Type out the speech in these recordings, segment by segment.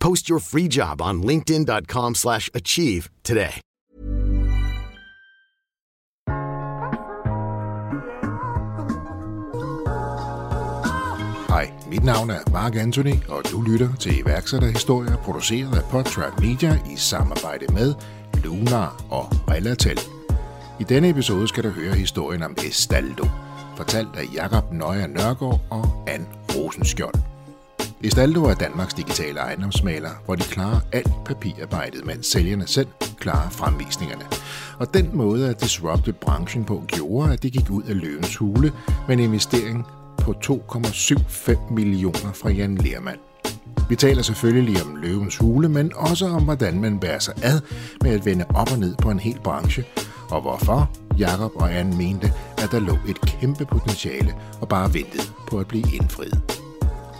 Post your free job on linkedin.com/achieve slash achieve today. Hej, mit navn er Mark Anthony, og du lytter til iværksætterhistorier produceret af Podtrack Media i samarbejde med Lunar og Relatel. I denne episode skal du høre historien om Estaldo, fortalt af Jakob Nøjer Nørgaard og Ann Rosenskjold. Estaldo er Danmarks digitale ejendomsmaler, hvor de klarer alt papirarbejdet, mens sælgerne selv klarer fremvisningerne. Og den måde at disrupte branchen på gjorde, at de gik ud af løvens hule med en investering på 2,75 millioner fra Jan Lermand. Vi taler selvfølgelig om løvens hule, men også om, hvordan man bærer sig ad med at vende op og ned på en hel branche, og hvorfor Jakob og Anne mente, at der lå et kæmpe potentiale og bare ventede på at blive indfriet.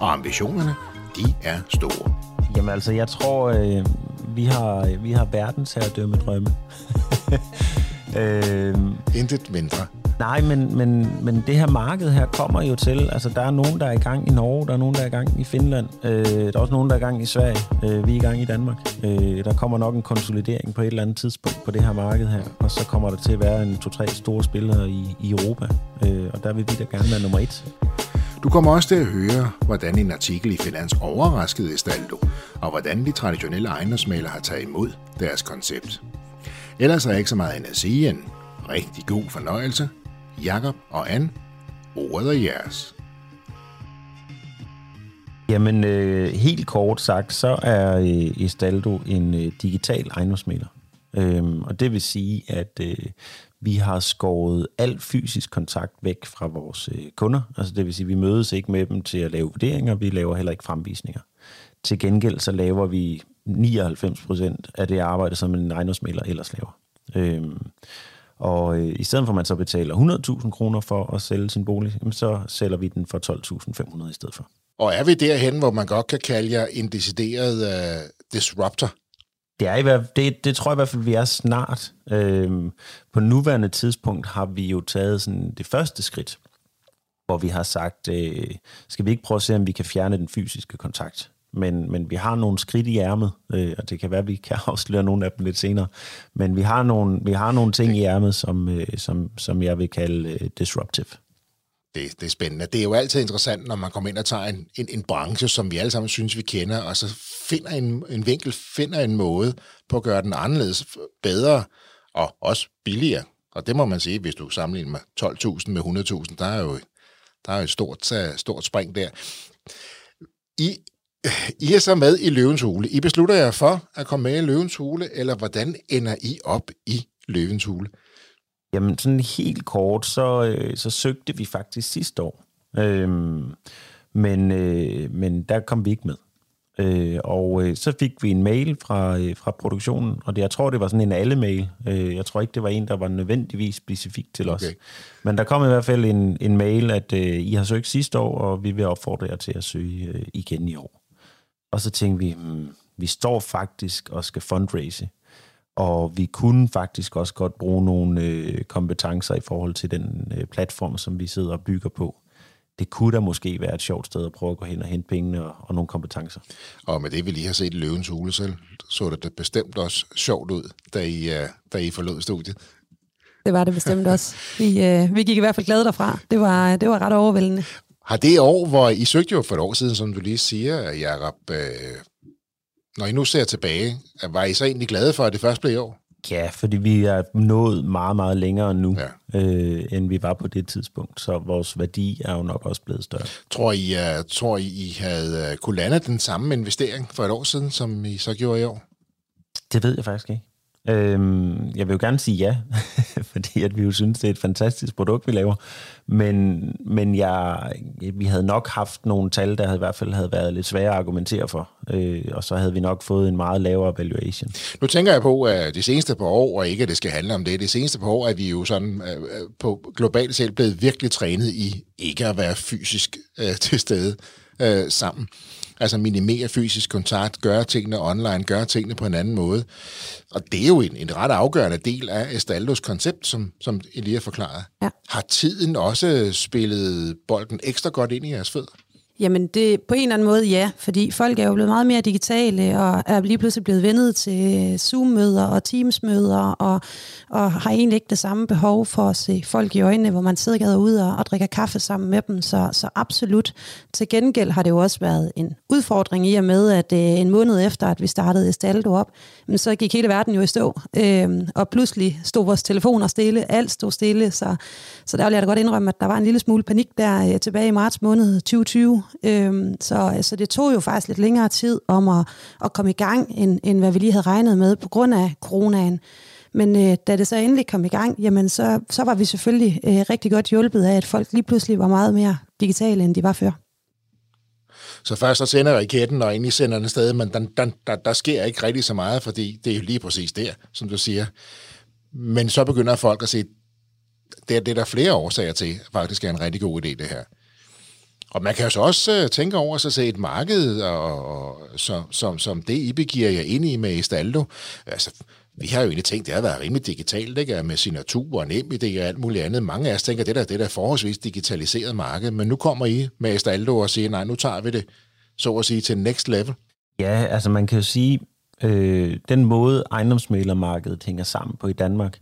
Og ambitionerne, de er store. Jamen altså, jeg tror, øh, vi har, vi har verdens herredømme drømme. øh, Intet mindre. nej, men, men, men det her marked her kommer jo til, altså der er nogen, der er i gang i Norge, der er nogen, der er i gang i Finland, øh, der er også nogen, der er i gang i Sverige, øh, vi er i gang i Danmark. Øh, der kommer nok en konsolidering på et eller andet tidspunkt på det her marked her, og så kommer der til at være en to-tre store spillere i, i Europa, øh, og der vil vi da gerne være nummer et. Du kommer også til at høre, hvordan en artikel i Finans overraskede Estaldo, og hvordan de traditionelle ejendomsmalere har taget imod deres koncept. Ellers er ikke så meget andet at sige end rigtig god fornøjelse. Jakob og Ann, ordet er jeres. Jamen, øh, helt kort sagt, så er øh, Estaldo en øh, digital ejendomsmægler. Øhm, og det vil sige, at øh, vi har skåret al fysisk kontakt væk fra vores øh, kunder. Altså det vil sige, at vi mødes ikke med dem til at lave vurderinger, vi laver heller ikke fremvisninger. Til gengæld så laver vi 99% af det arbejde, som en ejendomsmægler ellers laver. Øhm, og øh, i stedet for at man så betaler 100.000 kroner for at sælge sin bolig, jamen, så sælger vi den for 12.500 i stedet for. Og er vi derhen, hvor man godt kan kalde jer en decideret øh, disruptor? Det, er i hvert, det, det tror jeg i hvert fald, vi er snart. Øhm, på nuværende tidspunkt har vi jo taget sådan det første skridt, hvor vi har sagt, øh, skal vi ikke prøve at se, om vi kan fjerne den fysiske kontakt. Men, men vi har nogle skridt i ærmet, øh, og det kan være, at vi kan afsløre nogle af dem lidt senere. Men vi har nogle, vi har nogle ting i ærmet, som, øh, som, som jeg vil kalde øh, disruptive. Det, det er spændende. Det er jo altid interessant, når man kommer ind og tager en, en, en branche, som vi alle sammen synes, vi kender, og så finder en, en vinkel, finder en måde på at gøre den anderledes, bedre og også billigere. Og det må man sige, hvis du sammenligner med 12.000 med 100.000, der er jo, der er jo et stort, øh, stort spring der. I, I er så med i Løvens Hule. I beslutter jer for at komme med i Løvens Hule, eller hvordan ender I op i Løvens Hule? Jamen, sådan helt kort, så, øh, så søgte vi faktisk sidste år. Øhm, men, øh, men der kom vi ikke med. Øh, og øh, så fik vi en mail fra, øh, fra produktionen, og det, jeg tror, det var sådan en alle-mail. Øh, jeg tror ikke, det var en, der var nødvendigvis specifikt til os. Okay. Men der kom i hvert fald en, en mail, at øh, I har søgt sidste år, og vi vil opfordre jer til at søge øh, igen i år. Og så tænkte vi, hmm, vi står faktisk og skal fundraise, og vi kunne faktisk også godt bruge nogle øh, kompetencer i forhold til den øh, platform, som vi sidder og bygger på. Det kunne da måske være et sjovt sted at prøve at gå hen og hente pengene og, og nogle kompetencer. Og med det, vi lige har set i Løvens Hule selv, så det da bestemt også sjovt ud, da I, uh, da I forlod studiet. Det var det bestemt også. Vi, uh, vi gik i hvert fald glade derfra. Det var, det var ret overvældende. Har det år, hvor I søgte jo for et år siden, som du lige siger, Jacob, øh, når I nu ser tilbage, var I så egentlig glade for, at det først blev i år? Ja, fordi vi er nået meget, meget længere nu, ja. øh, end vi var på det tidspunkt. Så vores værdi er jo nok også blevet større. Tror I, uh, tror I, I havde uh, kunne lande den samme investering for et år siden, som I så gjorde i år? Det ved jeg faktisk ikke. Øhm, jeg vil jo gerne sige ja, fordi at vi jo synes, det er et fantastisk produkt, vi laver. Men, men jeg, vi havde nok haft nogle tal, der havde, i hvert fald havde været lidt svære at argumentere for. Øh, og så havde vi nok fået en meget lavere valuation. Nu tænker jeg på, at det seneste par år, og ikke at det skal handle om det, det seneste par år er vi jo sådan øh, øh, på globalt selv blevet virkelig trænet i ikke at være fysisk øh, til stede øh, sammen. Altså minimere fysisk kontakt, gøre tingene online, gøre tingene på en anden måde. Og det er jo en, en ret afgørende del af Estaldos koncept, som, som Elia forklarede. Ja. Har tiden også spillet bolden ekstra godt ind i jeres fødder? Jamen, det på en eller anden måde ja, fordi folk er jo blevet meget mere digitale, og er lige pludselig blevet vendet til Zoom-møder og Teams-møder, og, og har egentlig ikke det samme behov for at se folk i øjnene, hvor man sidder derude og, og drikker kaffe sammen med dem, så, så absolut. Til gengæld har det jo også været en udfordring i og med, at øh, en måned efter, at vi startede Estaldo op, men så gik hele verden jo i stå, øh, og pludselig stod vores telefoner stille, alt stod stille, så, så der vil jeg da godt indrømme, at der var en lille smule panik der øh, tilbage i marts måned 2020, Øhm, så, så det tog jo faktisk lidt længere tid om at, at komme i gang, end, end hvad vi lige havde regnet med på grund af coronaen. Men øh, da det så endelig kom i gang, jamen så, så var vi selvfølgelig øh, rigtig godt hjulpet af, at folk lige pludselig var meget mere digitale, end de var før. Så først så sender raketten, og egentlig sender den sted, men der, der, der, der sker ikke rigtig så meget, fordi det er jo lige præcis der, som du siger. Men så begynder folk at se, det er, det er der flere årsager til, faktisk er en rigtig god idé, det her. Og man kan jo så også uh, tænke over sig se et marked, og, og, som, som, som det, I begiver jer ind i med Estaldo. Altså, vi har jo egentlig tænkt, det har været rimelig digitalt, ikke? med signatur og nem idé og alt muligt andet. Mange af os tænker, det der, det der forholdsvis digitaliseret marked, men nu kommer I med Estaldo og siger, nej, nu tager vi det, så at sige, til next level. Ja, altså man kan jo sige, øh, den måde ejendomsmælermarkedet hænger sammen på i Danmark,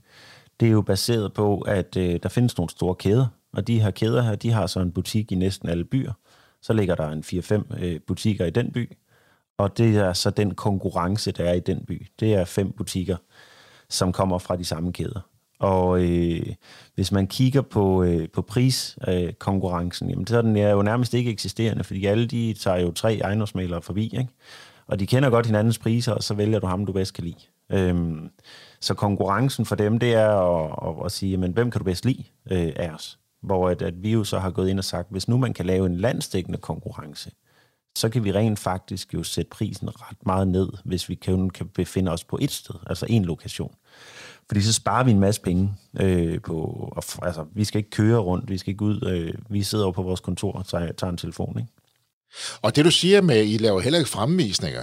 det er jo baseret på, at øh, der findes nogle store kæder, og de her kæder her, de har så en butik i næsten alle byer. Så ligger der en 4-5 øh, butikker i den by, og det er så den konkurrence, der er i den by. Det er fem butikker, som kommer fra de samme kæder. Og øh, hvis man kigger på, øh, på priskonkurrencen, øh, jamen, så er den jo nærmest ikke eksisterende, fordi alle de tager jo tre ejendomsmalere forbi, ikke? og de kender godt hinandens priser, og så vælger du ham, du bedst kan lide. Øhm, så konkurrencen for dem, det er at, at, at sige, men hvem kan du bedst lide øh, af os? Hvor at, at vi jo så har gået ind og sagt, hvis nu man kan lave en landstækkende konkurrence, så kan vi rent faktisk jo sætte prisen ret meget ned, hvis vi kun kan befinde os på et sted, altså en lokation. Fordi så sparer vi en masse penge øh, på, og, altså vi skal ikke køre rundt, vi skal ikke ud, øh, vi sidder over på vores kontor og tager, tager en telefon, ikke? Og det du siger med, at I laver heller ikke fremvisninger,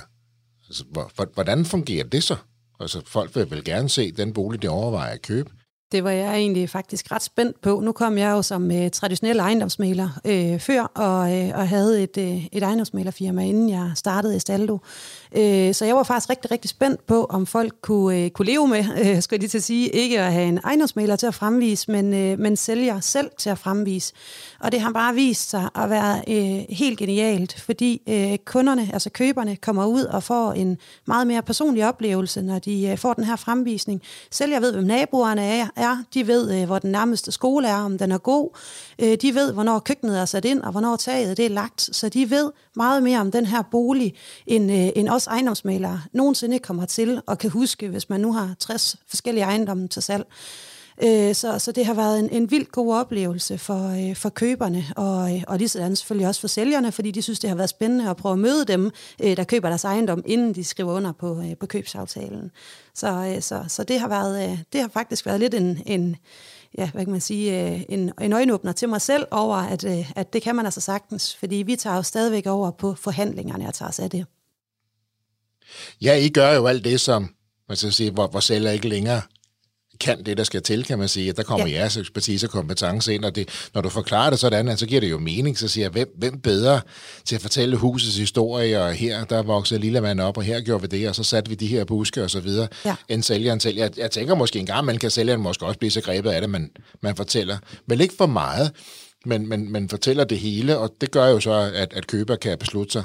altså, hvordan fungerer det så? Altså folk vil vel gerne se den bolig, de overvejer at købe. Det var jeg egentlig faktisk ret spændt på. Nu kom jeg jo som øh, traditionel ejendomsmaler øh, før, og, øh, og havde et, øh, et ejendomsmalerfirma, inden jeg startede i Staldo. Øh, så jeg var faktisk rigtig, rigtig spændt på, om folk kunne, øh, kunne leve med, øh, skulle jeg lige til at sige, ikke at have en ejendomsmaler til at fremvise, men, øh, men sælger selv til at fremvise. Og det har bare vist sig at være øh, helt genialt, fordi øh, kunderne, altså køberne, kommer ud og får en meget mere personlig oplevelse, når de øh, får den her fremvisning. Sælger ved, hvem naboerne er, er. De ved, øh, hvor den nærmeste skole er, om den er god. Øh, de ved, hvornår køkkenet er sat ind, og hvornår taget det er lagt. Så de ved meget mere om den her bolig, end, øh, end os ejendomsmalere nogensinde kommer til og kan huske, hvis man nu har 60 forskellige ejendomme til salg. Øh, så, så det har været en, en vild god oplevelse for, øh, for køberne, og, øh, og lige sådan selvfølgelig også for sælgerne, fordi de synes, det har været spændende at prøve at møde dem, der køber deres ejendom, inden de skriver under på, på købsaftalen. Så, øh, så, så det, har været, øh, det har faktisk været lidt en, en ja, hvad kan man sige, en, en øjenåbner til mig selv over, at, at det kan man altså sagtens, fordi vi tager jo stadigvæk over på forhandlingerne og tager os af det. Ja, I gør jo alt det, som man skal sige, hvor, hvor sælger ikke længere kan det, der skal til, kan man sige. Der kommer ja. jeres ekspertise og kompetence ind, og det, når du forklarer det sådan, så giver det jo mening. Så siger jeg, hvem, hvem bedre til at fortælle husets historie, og her der voksede lille mand op, og her gjorde vi det, og så satte vi de her buske og så videre, ja. end sælgeren selv. Jeg, jeg tænker måske en gang, man kan sælgeren måske også blive så grebet af det, man, man fortæller. Men ikke for meget, men, men, men fortæller det hele, og det gør jo så, at, at køber kan beslutte sig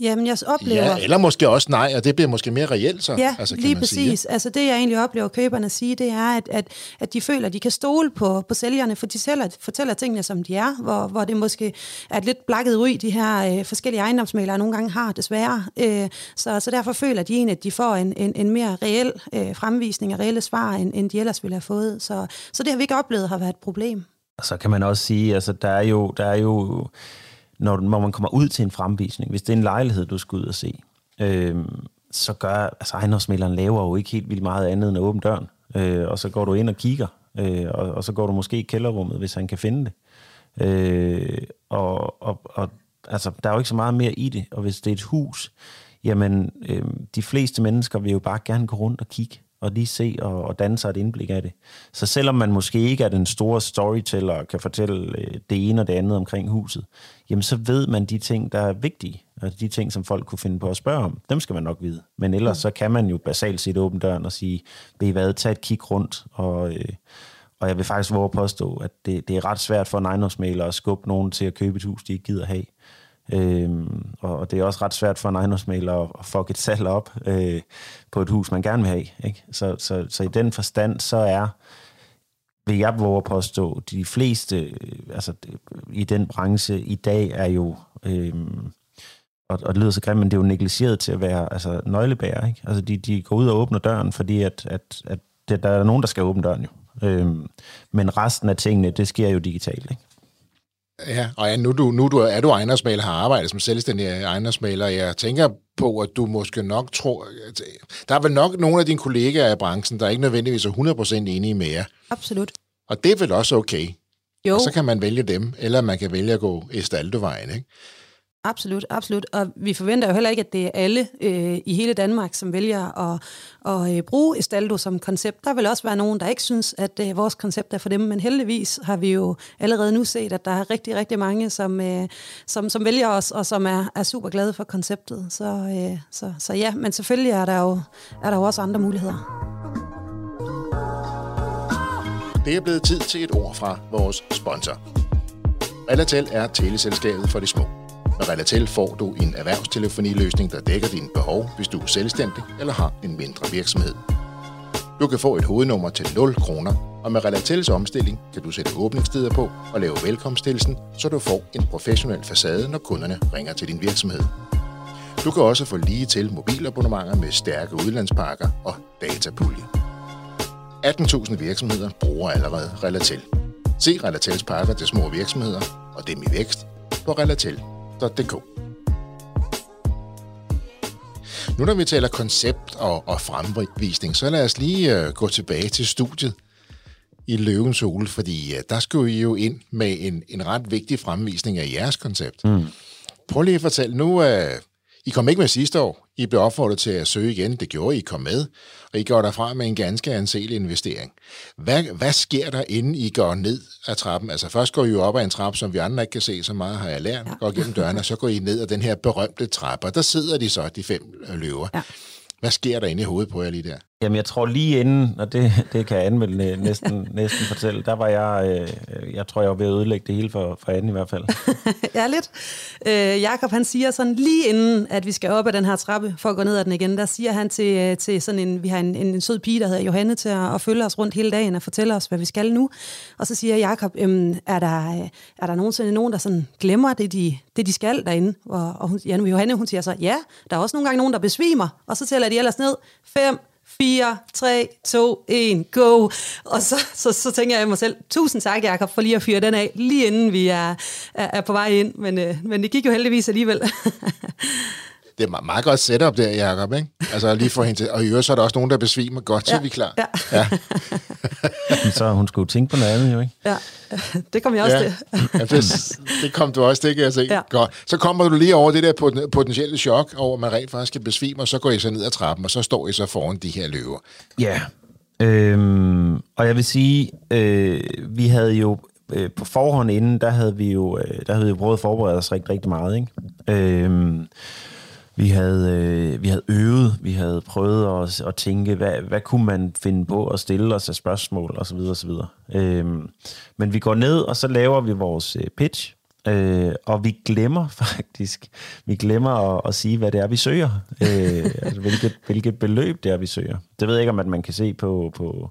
Jamen, jeg oplever... Ja, eller måske også nej, og det bliver måske mere reelt så. Ja, altså, kan lige man præcis. Sige. Altså, det jeg egentlig oplever køberne sige, det er, at, at, at de føler, at de kan stole på, på sælgerne, for de sælger, fortæller tingene, som de er, hvor, hvor det måske er et lidt blakket ry, de her øh, forskellige ejendomsmalere nogle gange har, desværre. Øh, så, så derfor føler de egentlig, at de får en, en, en mere reel øh, fremvisning af reelle svar, end, end de ellers ville have fået. Så, så det har vi ikke oplevet har været et problem. Og så kan man også sige, altså der er jo, der er jo når, når man kommer ud til en fremvisning, hvis det er en lejlighed, du skal ud og se, øh, så gør, altså ejendomsmælderen laver jo ikke helt vildt meget andet end at åbne døren, øh, og så går du ind og kigger, øh, og, og så går du måske i kælderrummet, hvis han kan finde det. Øh, og, og, og altså, der er jo ikke så meget mere i det, og hvis det er et hus, jamen, øh, de fleste mennesker vil jo bare gerne gå rundt og kigge og lige se og, og danne sig et indblik af det. Så selvom man måske ikke er den store storyteller og kan fortælle øh, det ene og det andet omkring huset, jamen så ved man de ting, der er vigtige, og de ting, som folk kunne finde på at spørge om, dem skal man nok vide. Men ellers så kan man jo basalt set åbne døren og sige, ved I hvad, tag et kig rundt, og, øh, og jeg vil faktisk våge at påstå, at det, det er ret svært for en ejendomsmaler at skubbe nogen til at købe et hus, de ikke gider have. Øhm, og, og det er også ret svært for en ejendomsmaler at, at fuck et salg op øh, på et hus, man gerne vil have. Ikke? Så, så, så i den forstand, så er, vil jeg våge at påstå, de fleste øh, altså, i den branche i dag er jo, øh, og, og det lyder så grimt, men det er jo negligeret til at være altså, nøglebærer. Ikke? Altså, de, de går ud og åbner døren, fordi at, at, at det, der er nogen, der skal åbne døren jo. Øh, men resten af tingene, det sker jo digitalt. Ikke? Ja, og ja, nu, du, nu du, er du ejendomsmaler, har arbejdet som selvstændig ejendomsmaler. Jeg tænker på, at du måske nok tror... Der er vel nok nogle af dine kollegaer i branchen, der er ikke nødvendigvis er 100% enige med jer. Absolut. Og det er vel også okay. Jo. Og så kan man vælge dem, eller man kan vælge at gå Estaldo-vejen, ikke? Absolut, absolut. Og vi forventer jo heller ikke, at det er alle øh, i hele Danmark, som vælger at, at øh, bruge Estaldo som koncept. Der vil også være nogen, der ikke synes, at øh, vores koncept er for dem, men heldigvis har vi jo allerede nu set, at der er rigtig, rigtig mange, som, øh, som, som vælger os, og som er, er super glade for konceptet. Så, øh, så, så ja, men selvfølgelig er der jo, er der jo også andre muligheder. Det er blevet tid til et ord fra vores sponsor. Relatel er teleselskabet for de små. Med Relatel får du en erhvervstelefoniløsning, der dækker dine behov, hvis du er selvstændig eller har en mindre virksomhed. Du kan få et hovednummer til 0 kroner, og med Relatels omstilling kan du sætte åbningstider på og lave velkomsthilsen, så du får en professionel facade, når kunderne ringer til din virksomhed. Du kan også få lige til mobilabonnementer med stærke udlandspakker og datapulje. 18.000 virksomheder bruger allerede Relatel. Se Relatels pakker til små virksomheder og dem i vækst på relatel www.dk. Nu når vi taler koncept og, og fremvisning, så lad os lige uh, gå tilbage til studiet i Løvens Hule, fordi uh, der skulle I jo ind med en, en ret vigtig fremvisning af jeres koncept. Mm. Prøv lige at fortælle, nu uh, I kom ikke med sidste år. I blev opfordret til at søge igen. Det gjorde I kom med, og I går derfra med en ganske anselig investering. Hvad, hvad sker der, inden I går ned ad trappen? Altså først går I jo op ad en trappe, som vi andre ikke kan se så meget, har jeg lært. Ja. Går gennem dørene, og så går I ned ad den her berømte trappe, og der sidder de så, de fem løver. Ja. Hvad sker der inde i hovedet på jer lige der? Jamen, jeg tror lige inden, og det, det kan Anne næsten, næsten fortælle, der var jeg, øh, jeg tror, jeg var ved at ødelægge det hele for, for Anne i hvert fald. ja, lidt. Øh, Jakob han siger sådan, lige inden, at vi skal op ad den her trappe, for at gå ned ad den igen, der siger han til, øh, til sådan en, vi har en, en, en sød pige, der hedder Johanne, til at, at følge os rundt hele dagen og fortælle os, hvad vi skal nu. Og så siger Jakob, øhm, er, der, øh, er der nogensinde nogen, der sådan glemmer det, de, det, de skal derinde? Og, og hun, Johanne, hun siger så, ja, der er også nogle gange nogen, der besvimer, og så tæller de ellers ned, 5, 4, 3, 2, 1, go. Og så, så, så tænker jeg mig selv, tusind tak, Jacob, for lige at fyre den af, lige inden vi er, er, er på vej ind. Men, øh, men det gik jo heldigvis alligevel. det er meget godt setup der, Jacob, ikke? Altså lige for hende til, og i øvrigt så er der også nogen, der besvimer godt, så ja, er vi klar. Ja. ja. så hun skulle tænke på noget andet, jo, ikke? Ja, det kom jeg også ja. til. ja, det, det kom du også, det kan jeg se. Ja. Godt. Så kommer du lige over det der potentielle chok over, at man rent faktisk skal besvime, og så går I så ned ad trappen, og så står I så foran de her løver. Ja, Øhm, og jeg vil sige, øh, vi havde jo øh, på forhånd inden, der havde vi jo, øh, der havde vi jo prøvet at forberede os rigtig, rigtig meget. Ikke? Øhm, vi havde, øh, vi havde øvet, vi havde prøvet at, at tænke, hvad, hvad kunne man finde på at stille os af spørgsmål osv. osv. Øhm, men vi går ned, og så laver vi vores øh, pitch, øh, og vi glemmer faktisk, vi glemmer at, at sige, hvad det er, vi søger. Øh, altså, hvilket, hvilket beløb det er, vi søger. Det ved jeg ikke, om at man kan se på, på,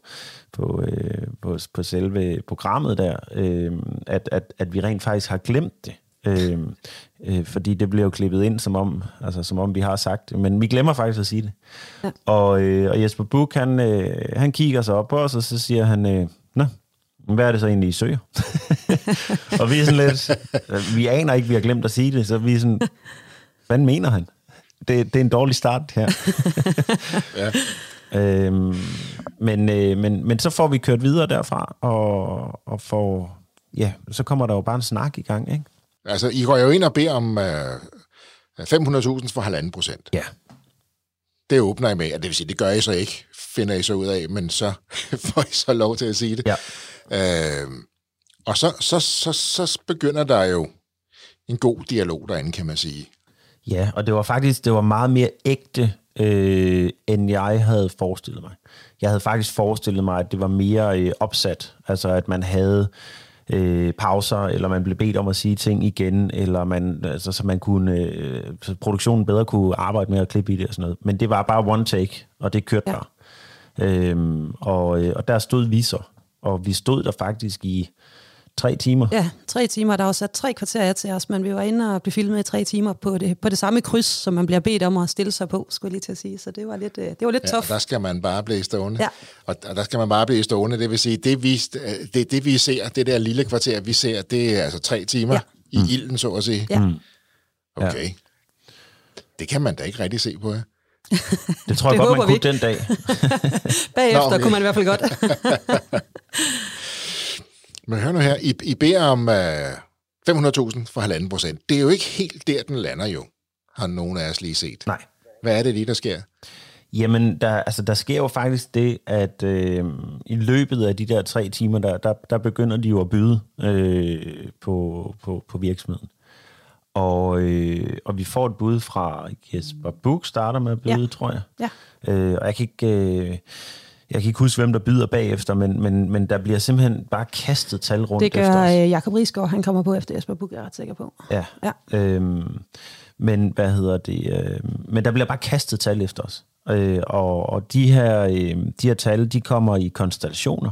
på, øh, på, på selve programmet der, øh, at, at, at vi rent faktisk har glemt det. Øh, øh, fordi det bliver jo klippet ind, som om, altså, som om vi har sagt det. Men vi glemmer faktisk at sige det. Ja. Og, øh, og Jesper Buch, han, øh, han kigger sig op på os, og så siger han, øh, Nå, hvad er det så egentlig, I søger? og vi er sådan lidt, vi aner ikke, vi har glemt at sige det, så vi er sådan, hvad mener han? Det, det er en dårlig start her. ja. øhm, men, øh, men, men så får vi kørt videre derfra, og, og får, ja, så kommer der jo bare en snak i gang, ikke? Altså, I går jo ind og beder om øh, 500.000 for halvanden procent. Ja. Det åbner I med, og det vil sige, det gør I så ikke, finder I så ud af, men så får I så lov til at sige det. Ja. Øh, og så, så, så, så begynder der jo en god dialog derinde, kan man sige. Ja, og det var faktisk det var meget mere ægte, øh, end jeg havde forestillet mig. Jeg havde faktisk forestillet mig, at det var mere øh, opsat, altså at man havde øh, pauser, eller man blev bedt om at sige ting igen, eller man, altså, så man kunne, øh, så produktionen bedre kunne arbejde med at klippe i det og sådan noget. Men det var bare one take, og det kørte ja. bare. Øhm, og, øh, og der stod vi så, og vi stod der faktisk i tre timer. Ja, tre timer. Der var sat tre kvarter af til os, men vi var inde og blev filmet i tre timer på det, på det samme kryds, som man bliver bedt om at stille sig på, skulle jeg lige til at sige. Så det var lidt, øh, det var lidt ja, tof. der skal man bare blive stående. Ja. Og, og der skal man bare blive stående. Det vil sige, det vi, det, det vi ser, det der lille kvarter, vi ser, det er altså tre timer ja. i mm. ilden, så at sige. Ja. Okay. Ja. Det kan man da ikke rigtig se på, ja. Det tror jeg det godt, man kunne den dag. Bagefter Nå, okay. kunne man i hvert fald godt. Men hør nu her, I, I beder om uh, 500.000 for halvanden procent. Det er jo ikke helt der, den lander jo, har nogen af os lige set. Nej. Hvad er det lige, der sker? Jamen, der, altså, der sker jo faktisk det, at øh, i løbet af de der tre timer, der, der, der begynder de jo at byde øh, på, på, på virksomheden. Og, øh, og vi får et bud fra Jesper Buk, starter med at byde, ja. tror jeg. Ja. Øh, og jeg kan ikke... Øh, jeg kan ikke huske, hvem der byder bagefter, men, men, men der bliver simpelthen bare kastet tal rundt Det gør efter os. Øh, Jakob Risgaard, han kommer på efter Jesper Buk, jeg er ret sikker på. Ja. ja. Øhm, men hvad hedder det? Øh, men der bliver bare kastet tal efter os. Øh, og, og de her, øh, de her tal, de kommer i konstellationer.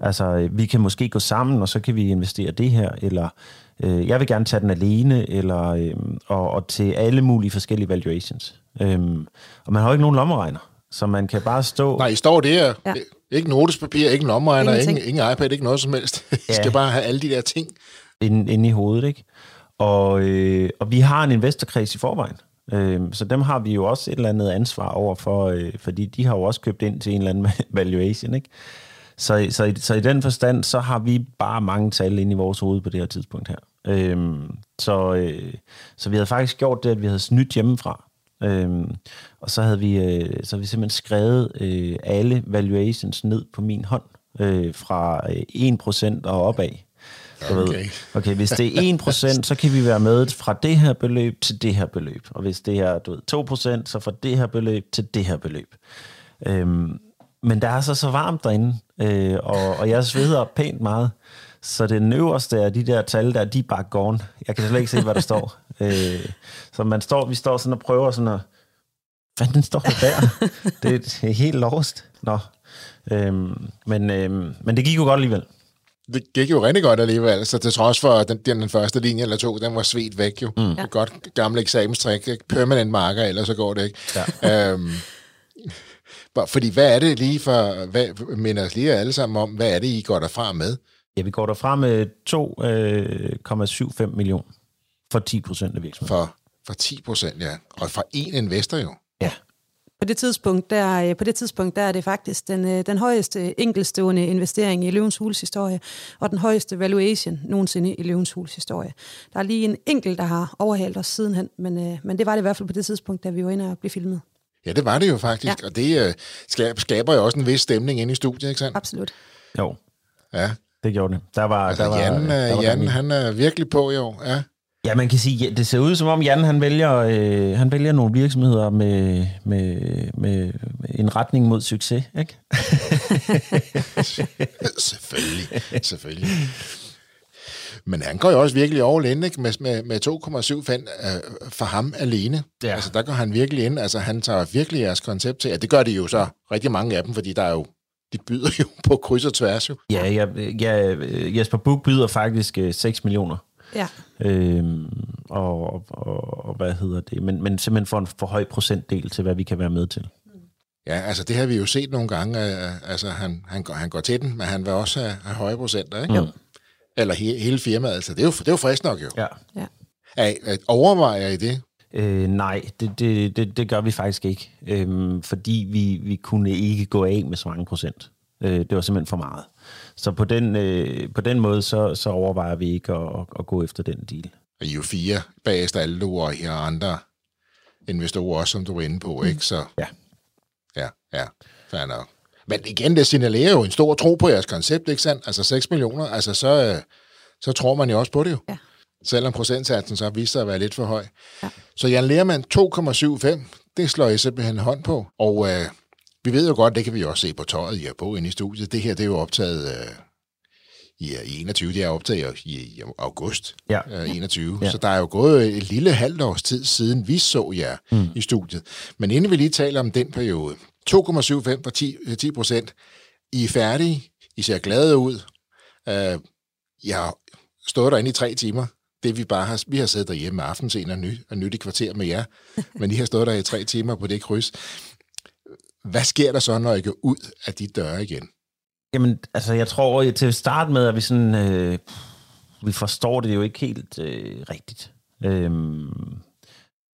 Altså, øh, vi kan måske gå sammen, og så kan vi investere det her, eller øh, jeg vil gerne tage den alene, eller, øh, og, og til alle mulige forskellige valuations. Øh, og man har jo ikke nogen lommeregner. Så man kan bare stå... Nej, I står der. Ja. Ikke notespapir, ikke en omregner, ingen, ingen iPad, ikke noget som helst. I ja. skal bare have alle de der ting. Inde, inde i hovedet, ikke? Og, øh, og vi har en investorkreds i forvejen. Øh, så dem har vi jo også et eller andet ansvar over for, øh, fordi de har jo også købt ind til en eller anden valuation, ikke? Så, så, så i den forstand, så har vi bare mange tal inde i vores hoved på det her tidspunkt her. Øh, så, øh, så vi havde faktisk gjort det, at vi havde snydt hjemmefra. Øhm, og så havde vi, øh, så havde vi simpelthen skrevet øh, alle valuations ned på min hånd, øh, fra øh, 1% og opad. Okay. Ved, okay, hvis det er 1%, så kan vi være med fra det her beløb til det her beløb. Og hvis det er du ved, 2%, så fra det her beløb til det her beløb. Øhm, men der er så så varmt derinde, øh, og, og jeg sveder pænt meget. Så det øverste af de der tal der, de er bare gone. Jeg kan slet ikke se, hvad der står. Øh, så man står, vi står sådan og prøver sådan at... Hvad står der der? det er helt lost. Nå. Øhm, men, øhm, men det gik jo godt alligevel. Det gik jo rigtig godt alligevel, så til trods for, at den, den første linje eller to, den var svedt væk jo. Mm. Et godt gammelt eksamenstrik, permanent marker, ellers så går det ikke. Ja. øhm, fordi hvad er det lige for, hvad, minder os lige alle sammen om, hvad er det, I går derfra med? Ja, vi går derfra med 2,75 øh, millioner for 10 procent af virksomheden. For, for 10 procent, ja. Og for én investor jo. Ja. På det tidspunkt, der, øh, på det tidspunkt, der er det faktisk den, øh, den højeste enkeltstående investering i Løvens Huls historie, og den højeste valuation nogensinde i Løvens Huls historie. Der er lige en enkelt, der har overhældt os sidenhen, men, men det var det i hvert fald på det tidspunkt, da vi var inde og blev filmet. Ja, det var det jo faktisk, ja. og det øh, skaber jo også en vis stemning inde i studiet, ikke sandt? Absolut. Jo. Ja. Det gjorde det. Der var, altså, der var, Jan, der var Jan han er virkelig på i år, ja. Ja, man kan sige, det ser ud som om Jan han vælger, øh, han vælger nogle virksomheder med, med, med en retning mod succes, ikke? selvfølgelig, selvfølgelig. Men han går jo også virkelig all in, ikke? Med, med, med 2,7 fan øh, for ham alene. Ja. Altså, der går han virkelig ind. Altså, han tager virkelig jeres koncept til. Ja, det gør de jo så rigtig mange af dem, fordi der er jo de byder jo på kryds og tværs jo. Ja, ja, ja Jesper Buch byder faktisk 6 øh, millioner. Ja. Øhm, og, og, og hvad hedder det? Men, men simpelthen for en for høj procentdel til, hvad vi kan være med til. Ja, altså det har vi jo set nogle gange. Altså han, han, går, han går til den, men han vil også have, have høje procenter, ikke? Jo. Eller he, hele firmaet. Altså det er jo, det er jo frisk nok jo. Ja. ja. Er, overvejer I det? Øh, nej, det, det, det, det gør vi faktisk ikke. Øhm, fordi vi, vi kunne ikke gå af med så mange procent. Øh, det var simpelthen for meget. Så på den, øh, på den måde, så, så overvejer vi ikke at, at, at gå efter den deal. Og I er jo fire bagest alle og I har andre investorer også, som du er inde på, ikke? Så, ja. Ja, ja, fair nok. Men igen, det signalerer jo en stor tro på jeres koncept, ikke sandt? Altså 6 millioner, altså så, øh, så tror man jo også på det jo. Ja. Selvom procentsatsen så viser sig at være lidt for høj. Ja. Så Jan Lermann 2,75, det slår I simpelthen hånd på. Og øh, vi ved jo godt, det kan vi også se på tøjet, I er på inde i studiet. Det her, det er jo optaget øh, i, i 21, det er optaget i, i august ja. øh, 21. Ja. Så der er jo gået et lille halvt års tid siden, vi så jer mm. i studiet. Men inden vi lige taler om den periode, 2,75 for 10, 10 procent. I er færdige. I ser glade ud. Uh, jeg har stået derinde i tre timer. Det vi bare har, vi har siddet derhjemme med aftenscenen og, ny, og nyt i kvarter med jer. Men I har stået der i tre timer på det kryds. Hvad sker der så, når I går ud af de døre igen? Jamen, altså jeg tror til at starte med, at vi sådan, øh, vi forstår det jo ikke helt øh, rigtigt. Øhm,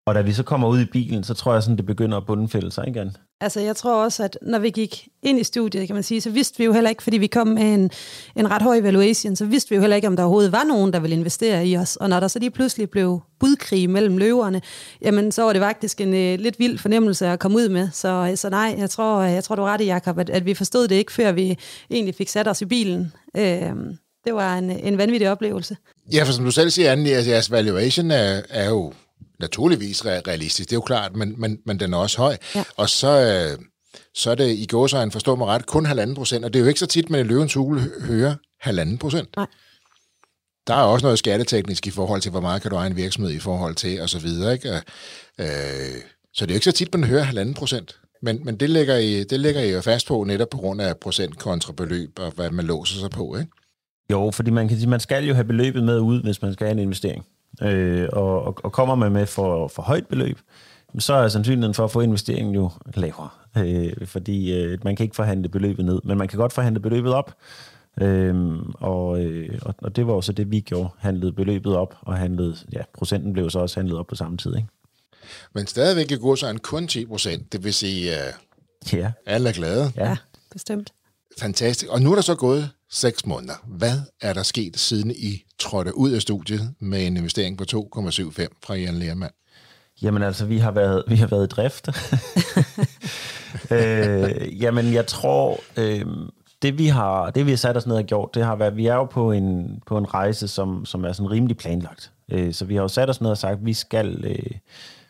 og da vi så kommer ud i bilen, så tror jeg sådan, det begynder at bundfælde sig igen. Altså, jeg tror også, at når vi gik ind i studiet, kan man sige, så vidste vi jo heller ikke, fordi vi kom med en, en ret høj evaluation, så vidste vi jo heller ikke, om der overhovedet var nogen, der ville investere i os. Og når der så lige pludselig blev budkrig mellem løverne, jamen, så var det faktisk en uh, lidt vild fornemmelse at komme ud med. Så, så nej, jeg tror, jeg tror du er ret i, Jacob, at, at vi forstod det ikke, før vi egentlig fik sat os i bilen. Uh, det var en, en vanvittig oplevelse. Ja, for som du selv siger, Anne, jeres valuation er, er jo naturligvis realistisk, det er jo klart, men, men, men den er også høj. Ja. Og så, øh, så er det i gåsøjne, forstår mig ret, kun halvanden procent, og det er jo ikke så tit, man i løvens hule hører halvanden procent. Nej. Der er også noget skatteteknisk i forhold til, hvor meget kan du eje en virksomhed i forhold til, og så videre. Ikke? Øh, så det er jo ikke så tit, man hører halvanden procent. Men, men det, lægger I, det lægger I jo fast på, netop på grund af procent kontra beløb, og hvad man låser sig på, ikke? Jo, fordi man kan sige, man skal jo have beløbet med ud, hvis man skal have en investering. Øh, og, og kommer man med for, for højt beløb, så er sandsynligheden for at få investeringen jo lavere. Øh, fordi øh, man kan ikke forhandle beløbet ned, men man kan godt forhandle beløbet op. Øhm, og, øh, og, og det var også det, vi gjorde. Handlede beløbet op, og handlede, ja, procenten blev så også handlet op på samme tid. Ikke? Men stadigvæk i går så en kun 10 procent, det vil sige, uh, ja. alle er glade. Ja, ja bestemt. Fantastisk. Og nu er der så gået seks måneder. Hvad er der sket, siden I trådte ud af studiet med en investering på 2,75 fra Jan Lermand? Jamen altså, vi har været, vi har været i drift. øh, jamen, jeg tror, øh, det vi har, det vi har sat os ned og gjort, det har været, vi er jo på en, på en rejse, som, som er sådan rimelig planlagt. Øh, så vi har jo sat os ned og sagt, vi skal, øh,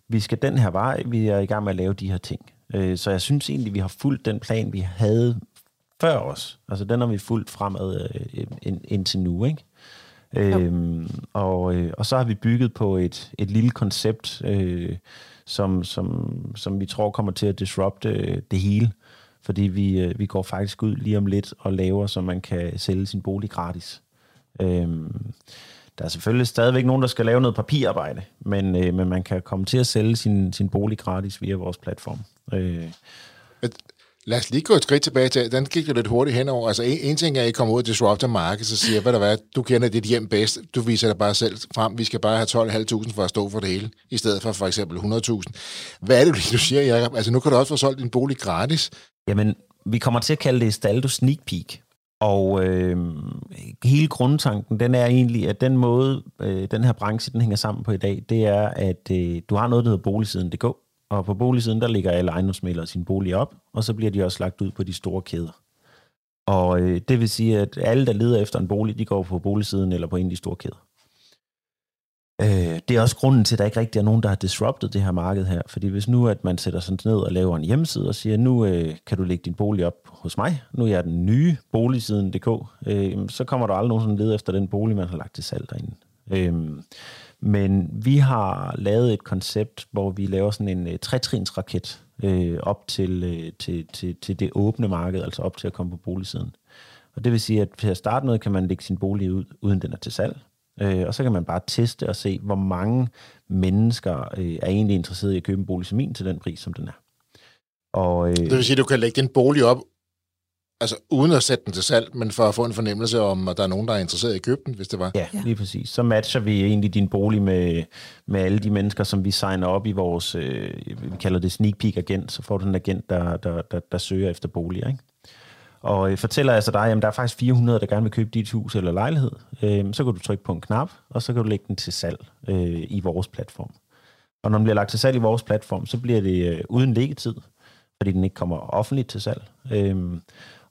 vi skal den her vej, vi er i gang med at lave de her ting. Øh, så jeg synes egentlig, vi har fulgt den plan, vi havde før os. Altså den har vi fulgt fremad øh, ind, indtil nu, ikke? Øhm, og, øh, og så har vi bygget på et, et lille koncept, øh, som, som, som vi tror kommer til at disrupte øh, det hele. Fordi vi, øh, vi går faktisk ud lige om lidt og laver, så man kan sælge sin bolig gratis. Øhm, der er selvfølgelig stadigvæk nogen, der skal lave noget papirarbejde, men, øh, men man kan komme til at sælge sin, sin bolig gratis via vores platform. Øh, Lad os lige gå et skridt tilbage til, den gik jo lidt hurtigt henover. Altså en, en ting er, at I kommer ud og disrupter markedet, så siger, hvad der er, du kender dit hjem bedst, du viser dig bare selv frem, vi skal bare have 12.500 for at stå for det hele, i stedet for for eksempel 100.000. Hvad er det, du siger, Jacob? Altså nu kan du også få solgt din bolig gratis. Jamen, vi kommer til at kalde det Staldo Sneak Peek. Og øh, hele grundtanken, den er egentlig, at den måde, øh, den her branche, den hænger sammen på i dag, det er, at øh, du har noget, der hedder boligsiden.dk, og på boligsiden, der ligger alle ejendomsmælere sin bolig op, og så bliver de også lagt ud på de store kæder. Og øh, det vil sige, at alle, der leder efter en bolig, de går på boligsiden eller på en af de store kæder. Øh, det er også grunden til, at der ikke rigtig er nogen, der har disruptet det her marked her. Fordi hvis nu, at man sætter sig ned og laver en hjemmeside og siger, nu øh, kan du lægge din bolig op hos mig, nu er jeg den nye boligsiden.dk, øh, så kommer der aldrig nogen, som leder efter den bolig, man har lagt til salg derinde. Øh, men vi har lavet et koncept, hvor vi laver sådan en uh, trætrinsraket øh, op til, øh, til, til, til det åbne marked, altså op til at komme på boligsiden. Og det vil sige, at til at starte med kan man lægge sin bolig ud, uden den er til salg. Øh, og så kan man bare teste og se, hvor mange mennesker øh, er egentlig interesseret i at købe en bolig som min til den pris, som den er. Og, øh, det vil sige, at du kan lægge din bolig op, altså uden at sætte den til salg, men for at få en fornemmelse om, at der er nogen, der er interesseret i at købe den, hvis det var. Ja, lige præcis. Så matcher vi egentlig din bolig med, med alle de mennesker, som vi signer op i vores, øh, vi kalder det sneak peek agent, så får du en agent, der, der, der, der søger efter boliger, ikke? og øh, fortæller altså dig, at der er faktisk 400, der gerne vil købe dit hus eller lejlighed, øh, så kan du trykke på en knap, og så kan du lægge den til salg øh, i vores platform. Og når den bliver lagt til salg i vores platform, så bliver det øh, uden liggetid, fordi den ikke kommer offentligt til salg. Øh,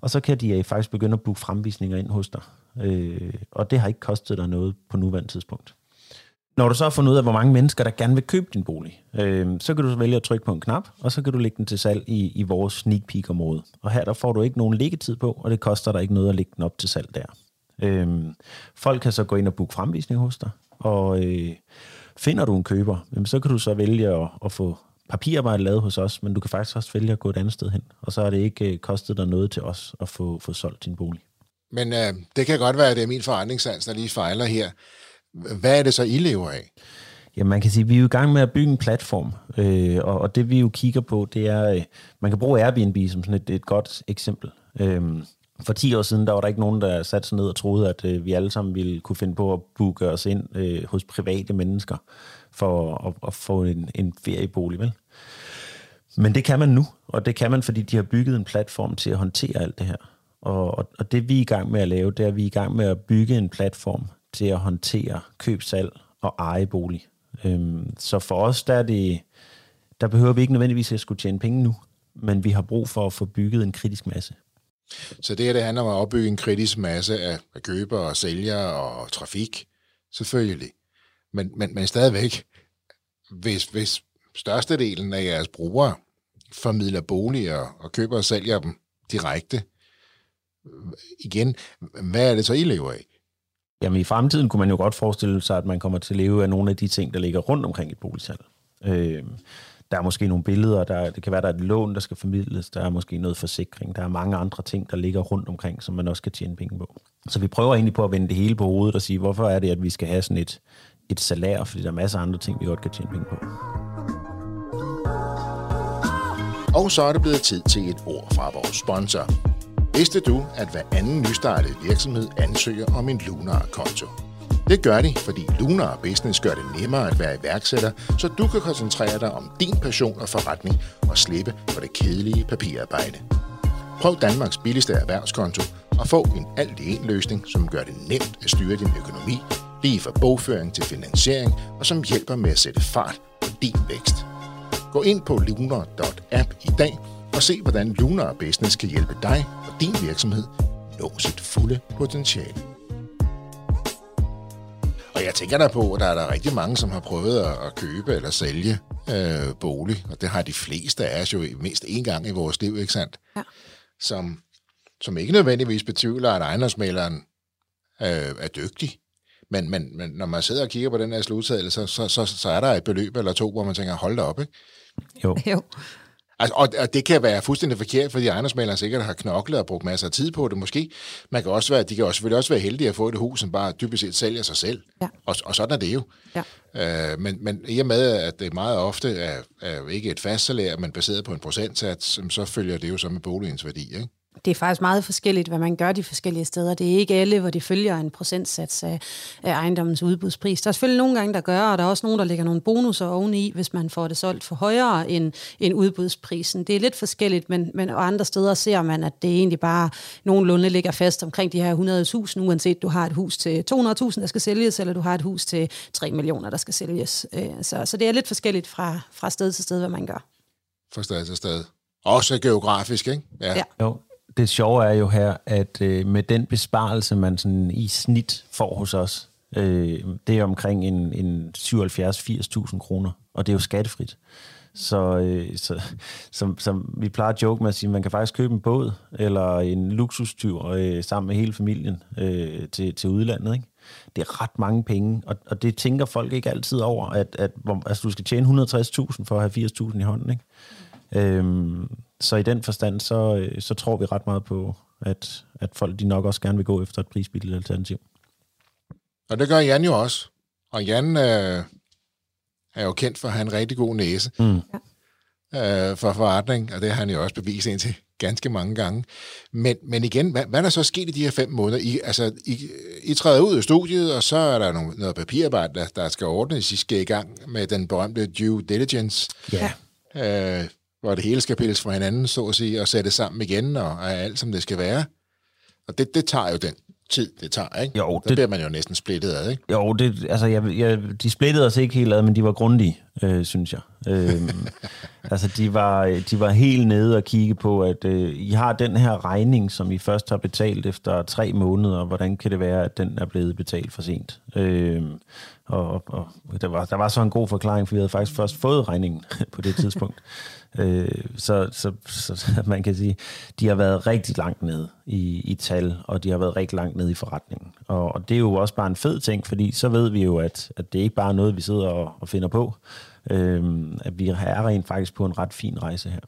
og så kan de øh, faktisk begynde at booke fremvisninger ind hos dig. Øh, og det har ikke kostet dig noget på nuværende tidspunkt. Når du så har fundet ud af, hvor mange mennesker, der gerne vil købe din bolig, øh, så kan du så vælge at trykke på en knap, og så kan du lægge den til salg i, i vores sneak peek område. Og her der får du ikke nogen liggetid på, og det koster dig ikke noget at lægge den op til salg der. Øh, folk kan så gå ind og booke fremvisning hos dig, og øh, finder du en køber, så kan du så vælge at, at få papirarbejde lavet hos os, men du kan faktisk også vælge at gå et andet sted hen, og så har det ikke øh, kostet dig noget til os at få, få solgt din bolig. Men øh, det kan godt være, at det er min forretningssans, der lige fejler her. Hvad er det så, I lever af? Ja, man kan sige, at vi er i gang med at bygge en platform, øh, og, og det vi jo kigger på, det er, øh, man kan bruge Airbnb som sådan et, et godt eksempel. Øh, for 10 år siden, der var der ikke nogen, der satte sig ned og troede, at øh, vi alle sammen ville kunne finde på at booke os ind øh, hos private mennesker for at, at få en, en feriebolig, vel? Men det kan man nu, og det kan man, fordi de har bygget en platform til at håndtere alt det her. Og, og, og det vi er i gang med at lave, det er, at vi er i gang med at bygge en platform, til at håndtere køb, salg og eje bolig. Øhm, så for os, der, er det, der behøver vi ikke nødvendigvis at skulle tjene penge nu, men vi har brug for at få bygget en kritisk masse. Så det her, det handler om at opbygge en kritisk masse af, købere og sælgere og trafik, selvfølgelig. Men, men, men stadigvæk, hvis, hvis størstedelen af jeres brugere formidler boliger og køber og sælger dem direkte, igen, hvad er det så, I lever af? Jamen i fremtiden kunne man jo godt forestille sig, at man kommer til at leve af nogle af de ting, der ligger rundt omkring et boligsalg. Øh, der er måske nogle billeder, der, det kan være, der er et lån, der skal formidles, der er måske noget forsikring, der er mange andre ting, der ligger rundt omkring, som man også kan tjene penge på. Så vi prøver egentlig på at vende det hele på hovedet og sige, hvorfor er det, at vi skal have sådan et, et salær, fordi der er masser af andre ting, vi godt kan tjene penge på. Og så er det blevet tid til et ord fra vores sponsor. Vidste du, at hver anden nystartede virksomhed ansøger om en Lunar-konto? Det gør de, fordi Lunar Business gør det nemmere at være iværksætter, så du kan koncentrere dig om din passion og forretning og slippe for det kedelige papirarbejde. Prøv Danmarks billigste erhvervskonto og få en alt-i-en løsning, som gør det nemt at styre din økonomi, lige fra bogføring til finansiering, og som hjælper med at sætte fart på din vækst. Gå ind på lunar.app i dag og se, hvordan Lunar Business kan hjælpe dig din virksomhed nå sit fulde potentiale. Og jeg tænker der på, at der er der rigtig mange, som har prøvet at købe eller sælge øh, bolig, og det har de fleste af os jo mindst én gang i vores liv, ikke sandt? Ja. Som, som ikke nødvendigvis betvivler, at ejendomsmaleren øh, er dygtig. Men, men, men når man sidder og kigger på den her sluttale, så, så, så, så er der et beløb eller to, hvor man tænker, hold da op, ikke? Jo. jo. Altså, og, og det kan være fuldstændig forkert, fordi ejendomsmaleren sikkert har knoklet og brugt masser af tid på det måske. Man kan også være, de kan også, selvfølgelig også være heldige at få et hus, som bare dybest set sælger sig selv. Ja. Og, og sådan er det jo. Ja. Øh, men, men i og med, at det meget ofte er, er ikke et fast salær, men baseret på en procentsats, så følger det jo så med boligens værdi. Ikke? Det er faktisk meget forskelligt, hvad man gør de forskellige steder. Det er ikke alle, hvor de følger en procentsats af, af ejendommens udbudspris. Der er selvfølgelig nogle gange, der gør, og der er også nogen, der lægger nogle bonusser oveni, hvis man får det solgt for højere end, end udbudsprisen. Det er lidt forskelligt, men, men andre steder ser man, at det egentlig bare nogenlunde ligger fast omkring de her 100.000, uanset du har et hus til 200.000, der skal sælges, eller du har et hus til 3 millioner, der skal sælges. Øh, så, så det er lidt forskelligt fra, fra sted til sted, hvad man gør. Fra sted til sted. Også geografisk, ikke? Ja. ja. Jo, det sjove er jo her, at øh, med den besparelse, man sådan i snit får hos os, øh, det er omkring en, en 77-80.000 kroner, og det er jo skattefrit. Så, øh, så som, som vi plejer at joke med at sige, man kan faktisk købe en båd eller en luksustur øh, sammen med hele familien øh, til, til udlandet. Ikke? Det er ret mange penge, og, og det tænker folk ikke altid over, at, at altså, du skal tjene 160.000 for at have 80.000 i hånden. Ikke? Øhm, så i den forstand, så, øh, så tror vi ret meget på, at, at folk de nok også gerne vil gå efter et prisbilligt alternativ. Og det gør Jan jo også. Og Jan øh, er jo kendt for at have en rigtig god næse mm. øh, for forretning, og det har han jo også bevist indtil ganske mange gange. Men, men igen, hvad, hvad er der så sket i de her fem måneder? I, altså, I, I træder ud af studiet, og så er der nogle, noget papirarbejde, der, der skal ordnes. I skal i gang med den berømte due diligence. Ja. Øh, hvor det hele skal pilles fra hinanden, så at sige, og sættes sammen igen, og er alt, som det skal være. Og det, det tager jo den tid, det tager, ikke? Jo, det, Der bliver man jo næsten splittet ad, ikke? Jo, det, altså, jeg, jeg, de splittede os ikke helt ad, men de var grundige, øh, synes jeg. Øh, altså, de var, de var helt nede og kigge på, at øh, I har den her regning, som I først har betalt efter tre måneder. Hvordan kan det være, at den er blevet betalt for sent? Øh, og, og der, var, der var så en god forklaring, for vi havde faktisk først fået regningen på det tidspunkt. Øh, så, så, så man kan sige, de har været rigtig langt nede i, i tal, og de har været rigtig langt nede i forretningen. Og, og det er jo også bare en fed ting, fordi så ved vi jo, at, at det ikke bare er noget, vi sidder og, og finder på. Øh, at vi er rent faktisk på en ret fin rejse her.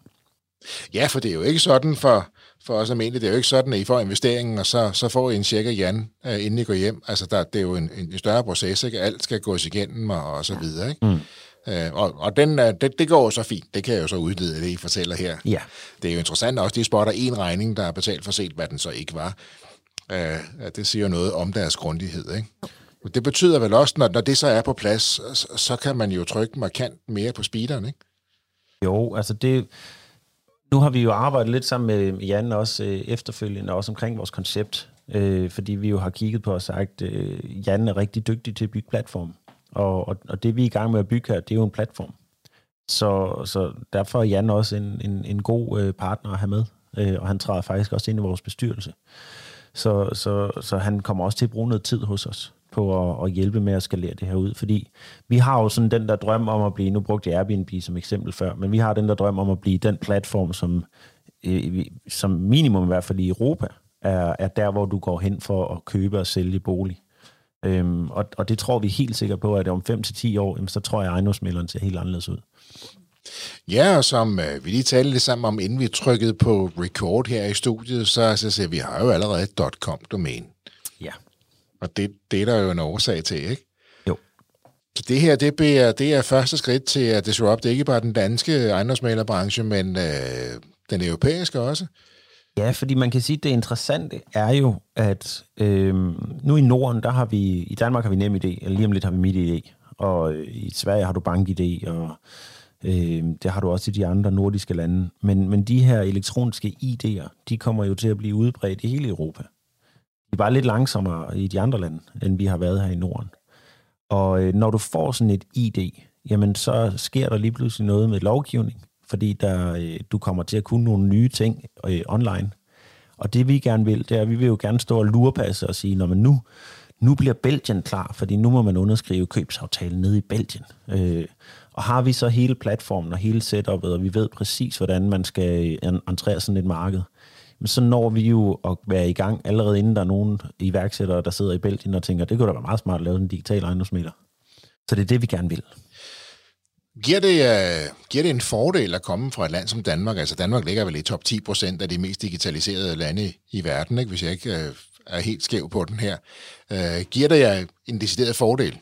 Ja, for det er jo ikke sådan for, for os almindeligt. Det er jo ikke sådan, at I får investeringen, og så, så får I en check af Jan, uh, inden I går hjem. Altså, der, det er jo en, en større proces, ikke? Alt skal gås igennem og, og så videre, ikke? Mm. Øh, og og den, øh, det, det går jo så fint. Det kan jeg jo så udlede, det I fortæller her. Ja. Det er jo interessant også, de spotter en regning, der er betalt for set, hvad den så ikke var. Øh, det siger noget om deres grundighed. Ikke? Det betyder vel også, når, når det så er på plads, så, så kan man jo trykke markant mere på speederen, ikke? Jo, altså det... Nu har vi jo arbejdet lidt sammen med Jan også øh, efterfølgende, også omkring vores koncept, øh, fordi vi jo har kigget på og sagt, øh, Jan er rigtig dygtig til at bygge platform. Og, og, og det vi er i gang med at bygge her, det er jo en platform. Så, så derfor er Jan også en, en, en god øh, partner at have med, øh, og han træder faktisk også ind i vores bestyrelse. Så, så, så han kommer også til at bruge noget tid hos os på at, at hjælpe med at skalere det her ud, fordi vi har jo sådan den der drøm om at blive, nu brugte jeg Airbnb som eksempel før, men vi har den der drøm om at blive den platform, som, øh, som minimum i hvert fald i Europa, er, er der, hvor du går hen for at købe og sælge bolig. Øhm, og, og det tror vi helt sikkert på, at om 5-10 år, jamen, så tror jeg, at ejendomsmælderen ser helt anderledes ud. Ja, og som øh, vi lige talte lidt sammen om, inden vi trykkede på record her i studiet, så, så siger vi, har jo allerede et .com-domæne. Ja. Og det, det er der jo en årsag til, ikke? Jo. Så det her, det, bliver, det er første skridt til at disrupte ikke bare den danske ejendomsmælerbranche, men øh, den europæiske også. Ja, fordi man kan sige, at det interessante er jo, at øh, nu i Norden, der har vi, i Danmark har vi nem idé, eller lige om lidt har vi midt idé, og øh, i Sverige har du BankID, og øh, det har du også i de andre nordiske lande. Men, men de her elektroniske ID'er, de kommer jo til at blive udbredt i hele Europa. De er bare lidt langsommere i de andre lande, end vi har været her i Norden. Og øh, når du får sådan et ID, jamen så sker der lige pludselig noget med lovgivning, fordi der, øh, du kommer til at kunne nogle nye ting øh, online. Og det vi gerne vil, det er, at vi vil jo gerne stå og lurepasse og sige, når man nu, nu bliver Belgien klar, fordi nu må man underskrive købsaftalen nede i Belgien. Øh, og har vi så hele platformen og hele setupet, og vi ved præcis, hvordan man skal øh, entrere sådan et marked, men så når vi jo at være i gang allerede inden der er nogen iværksættere, der sidder i Belgien og tænker, det kunne da være meget smart at lave en digital ejendomsmeter. Så det er det, vi gerne vil. Giver det, uh, giver det en fordel at komme fra et land som Danmark? Altså Danmark ligger vel i top 10 procent af de mest digitaliserede lande i verden, ikke? hvis jeg ikke uh, er helt skæv på den her. Uh, giver det jer en decideret fordel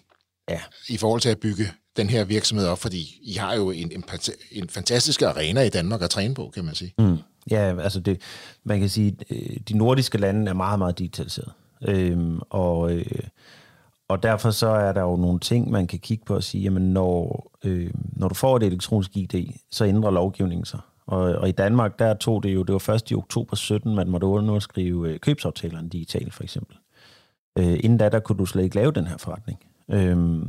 ja. i forhold til at bygge den her virksomhed op? Fordi I har jo en, en, en fantastisk arena i Danmark at træne på, kan man sige. Mm. Ja, altså det, man kan sige, de nordiske lande er meget, meget digitaliseret. Øhm, og, øh, og derfor så er der jo nogle ting, man kan kigge på og sige, jamen når, øh, når du får et elektronisk ID, så ændrer lovgivningen sig. Og, og i Danmark, der tog det jo, det var først i oktober 17, man måtte underskrive øh, købsaftalerne digitalt, for eksempel. Øh, inden da, der kunne du slet ikke lave den her forretning. Øh,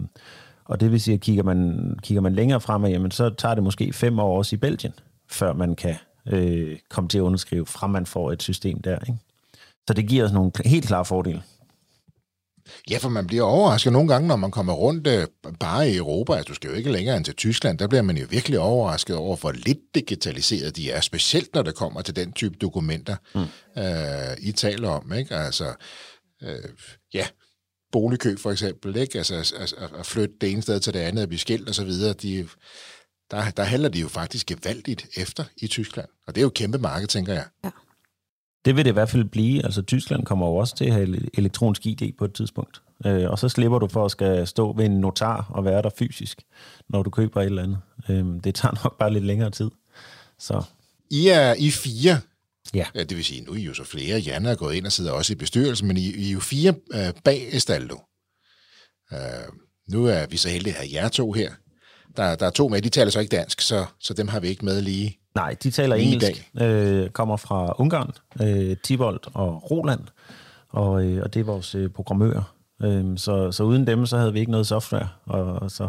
og det vil sige, at kigger man, kigger man længere fremad, jamen så tager det måske fem år også i Belgien, før man kan øh, komme til at underskrive, fra man får et system der. Ikke? Så det giver os nogle helt klare fordele. Ja, for man bliver overrasket nogle gange, når man kommer rundt øh, bare i Europa. Altså, du skal jo ikke længere end til Tyskland. Der bliver man jo virkelig overrasket over, hvor lidt digitaliseret de er. Specielt når det kommer til den type dokumenter, mm. øh, I taler om. Ikke? Altså, øh, ja, boligkøb for eksempel. Ikke? Altså, at, at flytte det ene sted til det andet, at blive skilt og så videre. De, der, der handler de jo faktisk gevaldigt efter i Tyskland. Og det er jo et kæmpe marked, tænker jeg. Ja. Det vil det i hvert fald blive. Altså Tyskland kommer jo også til at have elektronisk ID på et tidspunkt. Øh, og så slipper du for at skal stå ved en notar og være der fysisk, når du køber et eller andet. Øh, det tager nok bare lidt længere tid. Så. I er I fire. Ja. ja. Det vil sige, nu er I jo så flere. Janne er gået ind og sidder også i bestyrelsen, men I, I er jo fire øh, bag Estaldo. Øh, nu er vi så heldige at have jer to her. Der, der er to med, de taler så ikke dansk, så, så dem har vi ikke med lige Nej, de taler engelsk. Øh, kommer fra Ungarn, øh, Tibold og Roland, og, øh, og det er vores øh, programmører. Øh, så, så uden dem, så havde vi ikke noget software, og så,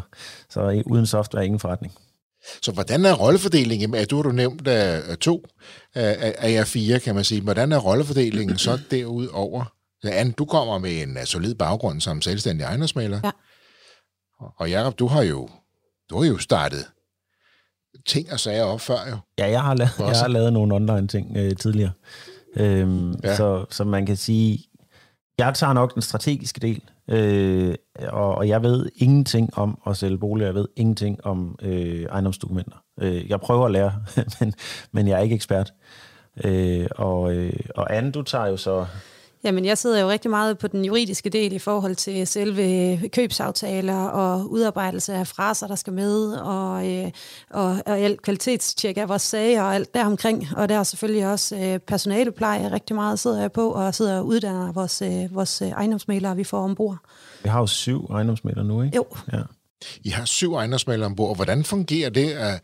så uden software ingen forretning. Så hvordan er rollefordelingen? Du har du nævnt uh, to af jer fire, kan man sige. Hvordan er rollefordelingen så derudover? Ja, Anne, du kommer med en uh, solid baggrund som selvstændig ejendomsmaler. Ja. Og Jacob, du har jo, du har jo startet ting og sager op før jo. Ja, jeg har, lavet, jeg har lavet nogle online ting øh, tidligere. Øhm, ja. så, så man kan sige, jeg tager nok den strategiske del, øh, og, og jeg ved ingenting om at sælge boliger, jeg ved ingenting om øh, ejendomsdokumenter. Øh, jeg prøver at lære, men, men jeg er ikke ekspert. Øh, og, øh, og Anne, du tager jo så Jamen, jeg sidder jo rigtig meget på den juridiske del i forhold til selve købsaftaler og udarbejdelse af fraser, der skal med, og, øh, og, og alt kvalitetstjek af vores sager og alt deromkring. Og der er selvfølgelig også øh, personalepleje rigtig meget sidder jeg på, og sidder og uddanner vores, øh, vores ejendomsmalere, vi får ombord. Vi har jo syv ejendomsmalere nu, ikke? Jo. Ja. I har syv ejendomsmalere ombord. Hvordan fungerer det, at,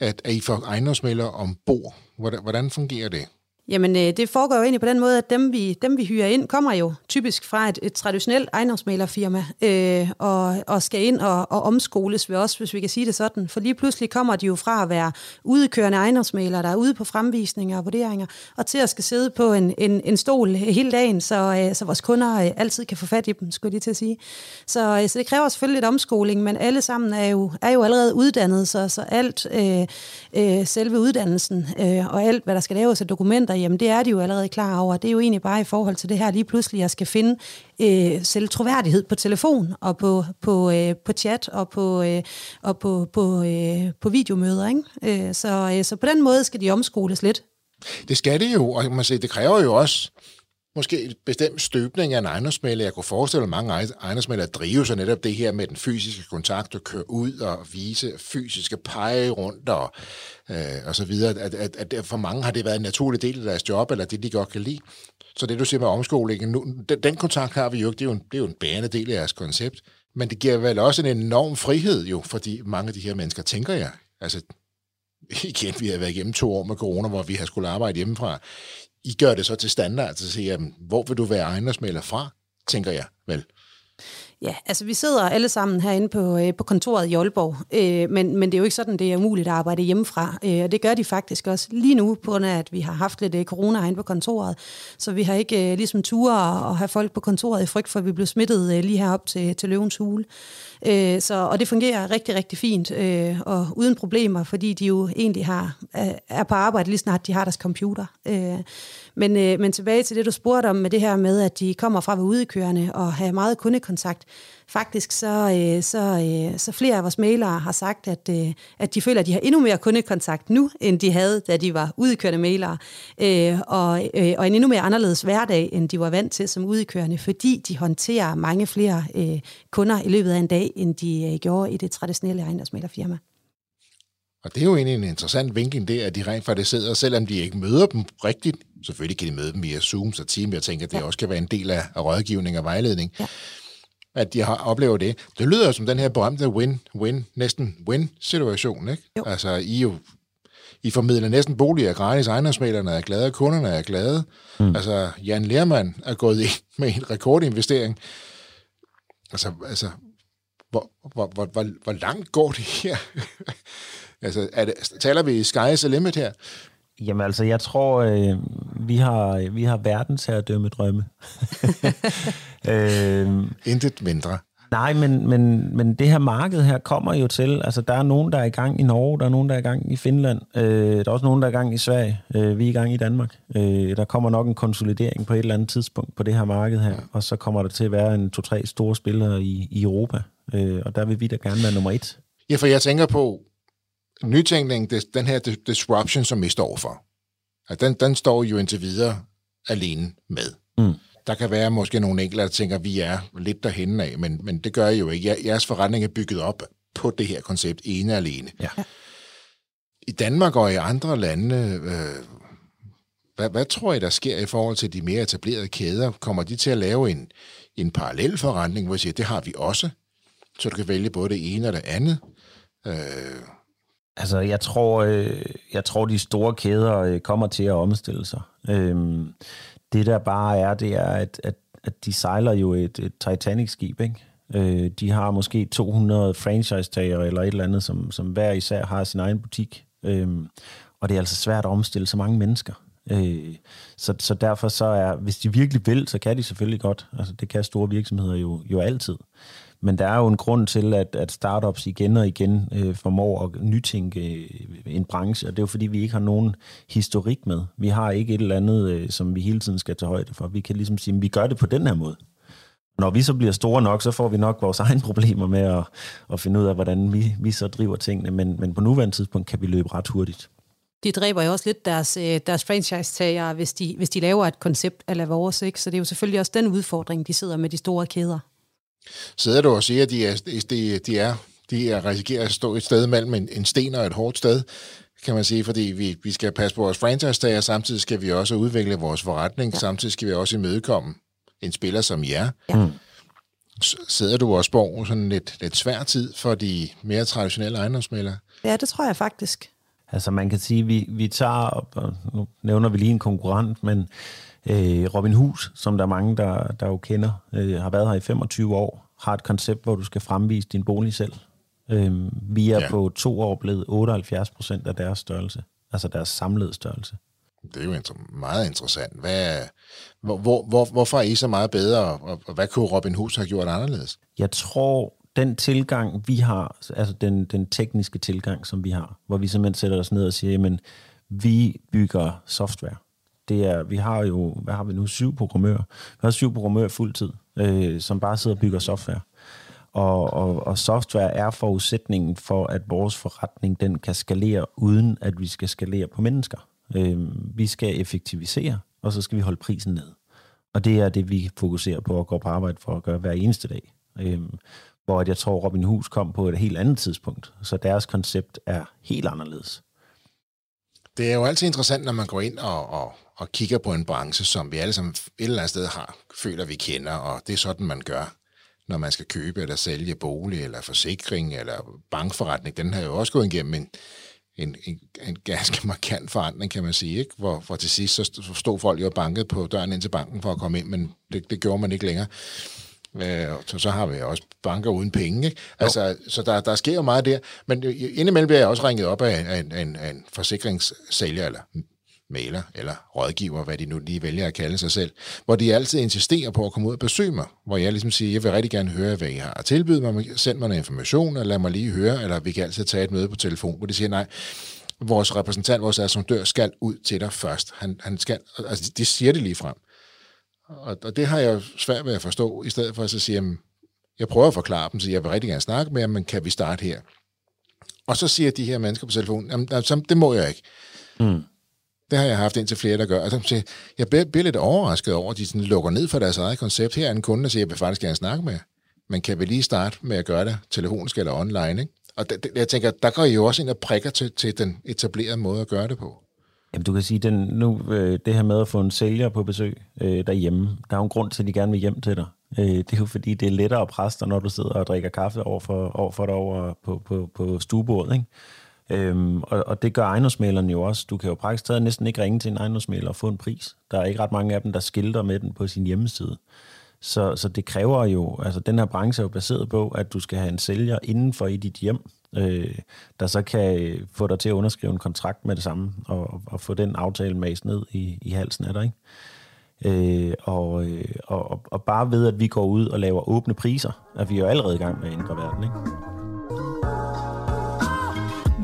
at I får ejendomsmalere ombord? Hvordan, hvordan fungerer det? Jamen, øh, det foregår jo egentlig på den måde, at dem vi, dem, vi hyrer ind, kommer jo typisk fra et, et traditionelt ejendomsmalerfirma, øh, og, og skal ind og, og omskoles ved os, hvis vi kan sige det sådan. For lige pludselig kommer de jo fra at være udekørende ejendomsmalere, der er ude på fremvisninger og vurderinger, og til at skal sidde på en, en, en stol hele dagen, så, øh, så vores kunder øh, altid kan få fat i dem, skulle jeg til at sige. Så, øh, så det kræver selvfølgelig lidt omskoling, men alle sammen er jo, er jo allerede uddannet, så, så alt øh, øh, selve uddannelsen øh, og alt, hvad der skal laves af dokumenter, derhjemme, jamen det er de jo allerede klar over. Det er jo egentlig bare i forhold til det her lige pludselig, jeg skal finde øh, selv troværdighed på telefon og på, på, øh, på chat og på, øh, og på, på, øh, på videomøder. Ikke? Øh, så, øh, så på den måde skal de omskoles lidt. Det skal det jo, og man siger, det kræver jo også måske et bestemt støbning af en ejendomsmælder. Jeg kunne forestille mig, at mange ejendomsmælder driver sig netop det her med den fysiske kontakt, og køre ud og vise fysiske pege rundt og, øh, og så videre. At, at, at for mange har det været en naturlig del af deres job, eller det, de godt kan lide. Så det, du siger med omskolingen, nu, den, den kontakt har vi jo ikke. Det er jo, en, det er jo en bærende del af jeres koncept. Men det giver vel også en enorm frihed jo, fordi mange af de her mennesker, tænker jeg, altså igen, vi har været igennem to år med corona, hvor vi har skulle arbejde hjemmefra. I gør det så til standard, så siger jeg, hvor vil du være ejendomsmaler fra, tænker jeg vel. Ja, altså vi sidder alle sammen herinde på, øh, på kontoret i Aalborg, øh, men, men det er jo ikke sådan, det er umuligt at arbejde hjemmefra, øh, og det gør de faktisk også lige nu, på grund af, at vi har haft lidt øh, corona herinde på kontoret, så vi har ikke øh, ligesom ture at have folk på kontoret i frygt for, at vi blev smittet øh, lige herop til, til løvens hule. Øh, så, og det fungerer rigtig, rigtig fint, øh, og uden problemer, fordi de jo egentlig har, er på arbejde lige snart de har deres computer. Øh, men, øh, men tilbage til det, du spurgte om med det her med, at de kommer fra ved udekørende og have meget kundekontakt. Faktisk så, øh, så, øh, så flere af vores mailere har sagt, at, øh, at de føler, at de har endnu mere kundekontakt nu, end de havde, da de var udekørende mailere. Øh, og, øh, og en endnu mere anderledes hverdag, end de var vant til som udekørende, fordi de håndterer mange flere øh, kunder i løbet af en dag, end de øh, gjorde i det traditionelle ejendomsmalerfirma. Og det er jo egentlig en interessant vinkel, det at de rent faktisk sidder, selvom de ikke møder dem rigtigt. Selvfølgelig kan de møde dem via Zoom og Team. Jeg tænker, at det ja. også kan være en del af, af rådgivning og vejledning. Ja. At de har oplevet det. Det lyder som den her berømte win-win, næsten win-situation, ikke? Jo. Altså, I jo i formidler næsten boliger gratis, ejendomsmalerne er glade, kunderne er glade. Mm. Altså, Jan Lermann er gået ind med en rekordinvestering. Altså, altså hvor, hvor, hvor, hvor, hvor langt går det her? altså, er det, taler vi sky's the limit her? Jamen altså, jeg tror, øh, vi har vi har verdensherredømme drømme. øh, Intet mindre. Nej, men, men, men det her marked her kommer jo til, altså der er nogen, der er i gang i Norge, der er nogen, der er i gang i Finland, øh, der er også nogen, der er i gang i Sverige, øh, vi er i gang i Danmark. Øh, der kommer nok en konsolidering på et eller andet tidspunkt på det her marked her, og så kommer der til at være en to-tre store spillere i, i Europa, øh, og der vil vi da gerne være nummer et. Ja, for jeg tænker på, nytænkning, den her disruption, som vi står for, at den, den står jo indtil videre alene med. Mm. Der kan være måske nogle enkelte, der tænker, at vi er lidt derhen af, men, men det gør I jo ikke. Jeres forretning er bygget op på det her koncept ene alene. Ja. I Danmark og i andre lande, øh, hvad, hvad tror I, der sker i forhold til de mere etablerede kæder? Kommer de til at lave en, en parallel forretning, hvor I siger, det har vi også, så du kan vælge både det ene og det andet? Øh, Altså, jeg tror, øh, jeg tror, de store kæder øh, kommer til at omstille sig. Øh, det der bare er, det er, at, at, at de sejler jo et, et Titanic-skib, ikke? Øh, de har måske 200 franchise-tager eller et eller andet, som, som hver især har sin egen butik. Øh, og det er altså svært at omstille så mange mennesker. Øh, så, så derfor så er, hvis de virkelig vil, så kan de selvfølgelig godt. Altså, det kan store virksomheder jo, jo altid. Men der er jo en grund til, at, at startups igen og igen øh, formår at nytænke øh, en branche, og det er jo fordi, vi ikke har nogen historik med. Vi har ikke et eller andet, øh, som vi hele tiden skal tage højde for. Vi kan ligesom sige, at vi gør det på den her måde. Når vi så bliver store nok, så får vi nok vores egne problemer med at, at finde ud af, hvordan vi, vi så driver tingene, men, men på nuværende tidspunkt kan vi løbe ret hurtigt. De dræber jo også lidt deres, øh, deres franchise-tager, hvis de, hvis de laver et koncept af vores, ikke? så det er jo selvfølgelig også den udfordring, de sidder med de store kæder. Sidder du og siger, at de er, de, de er, de er risikerer at stå et sted mellem en, en sten og et hårdt sted, kan man sige, fordi vi, vi skal passe på vores franchise-tager, samtidig skal vi også udvikle vores forretning, ja. samtidig skal vi også imødekomme en spiller som jer. Ja. Mm. Sidder du også på sådan lidt, lidt svær tid for de mere traditionelle ejendomsmælere? Ja, det tror jeg faktisk. Altså man kan sige, vi, vi tager, og nu nævner vi lige en konkurrent, men Øh, Robin Hus, som der er mange, der, der jo kender, øh, har været her i 25 år, har et koncept, hvor du skal fremvise din bolig selv. Øh, vi er ja. på to år blevet 78 procent af deres størrelse, altså deres samlede størrelse. Det er jo meget interessant. Hvad, hvor, hvor, hvor, hvorfor er I så meget bedre, og, og hvad kunne Robin Hus have gjort anderledes? Jeg tror, den tilgang, vi har, altså den, den tekniske tilgang, som vi har, hvor vi simpelthen sætter os ned og siger, jamen, vi bygger software det er, vi har jo, hvad har vi nu, syv programmører. Vi har syv programmører fuldtid, øh, som bare sidder og bygger software. Og, og, og software er forudsætningen for, at vores forretning den kan skalere, uden at vi skal skalere på mennesker. Øh, vi skal effektivisere, og så skal vi holde prisen ned. Og det er det, vi fokuserer på at gå på arbejde for at gøre hver eneste dag. Øh, hvor jeg tror, Robin Hus kom på et helt andet tidspunkt, så deres koncept er helt anderledes. Det er jo altid interessant, når man går ind og, og, og kigger på en branche, som vi alle sammen et eller andet sted har, føler vi kender, og det er sådan, man gør, når man skal købe eller sælge bolig, eller forsikring, eller bankforretning. Den har jo også gået igennem en, en, en, en ganske markant forandring, kan man sige, ikke? Hvor, hvor til sidst så stod folk jo banket på døren ind til banken for at komme ind, men det, det gjorde man ikke længere. Øh, så, så har vi også banker uden penge. Ikke? Altså, så der, der sker jo meget der. Men indimellem bliver jeg også ringet op af, af, af, en, af en forsikringssælger, eller maler eller rådgiver, hvad de nu lige vælger at kalde sig selv, hvor de altid insisterer på at komme ud og besøge mig, hvor jeg ligesom siger, jeg vil rigtig gerne høre, hvad I har at tilbyde mig, send mig noget information, eller lad mig lige høre, eller vi kan altid tage et møde på telefon, hvor de siger, nej, vores repræsentant, vores assumptør, skal ud til dig først. Han, han skal, altså, de siger det lige frem. Og, og det har jeg svært ved at forstå, i stedet for at så sige, jamen, jeg prøver at forklare dem, så jeg vil rigtig gerne snakke med jer, men kan vi starte her? Og så siger de her mennesker på telefonen, jamen, altså, det må jeg ikke. Mm. Det har jeg haft indtil flere, der gør. Altså, jeg bliver lidt overrasket over, at de sådan lukker ned for deres eget koncept. Her er en kunde, der siger, jeg vil faktisk gerne snakke med Men kan vi lige starte med at gøre det telefonisk eller online? Ikke? Og det, jeg tænker, der går I jo også ind og prikker til, til den etablerede måde at gøre det på. Jamen, du kan sige, den, nu, øh, det her med at få en sælger på besøg øh, derhjemme, der er jo en grund til, at de gerne vil hjem til dig. Øh, det er jo fordi, det er lettere at presse dig, når du sidder og drikker kaffe over for, over for dig over på, på, på stuebordet. Ikke? Øhm, og, og det gør ejendomsmaleren jo også. Du kan jo praktisk taget næsten ikke ringe til en ejendomsmaler og få en pris. Der er ikke ret mange af dem, der skilter med den på sin hjemmeside. Så, så det kræver jo, altså den her branche er jo baseret på, at du skal have en sælger indenfor i dit hjem, øh, der så kan øh, få dig til at underskrive en kontrakt med det samme, og, og få den aftale mast ned i, i halsen af dig. Ikke? Øh, og, øh, og, og bare ved, at vi går ud og laver åbne priser, er vi jo allerede i gang med at ændre verden. Ikke?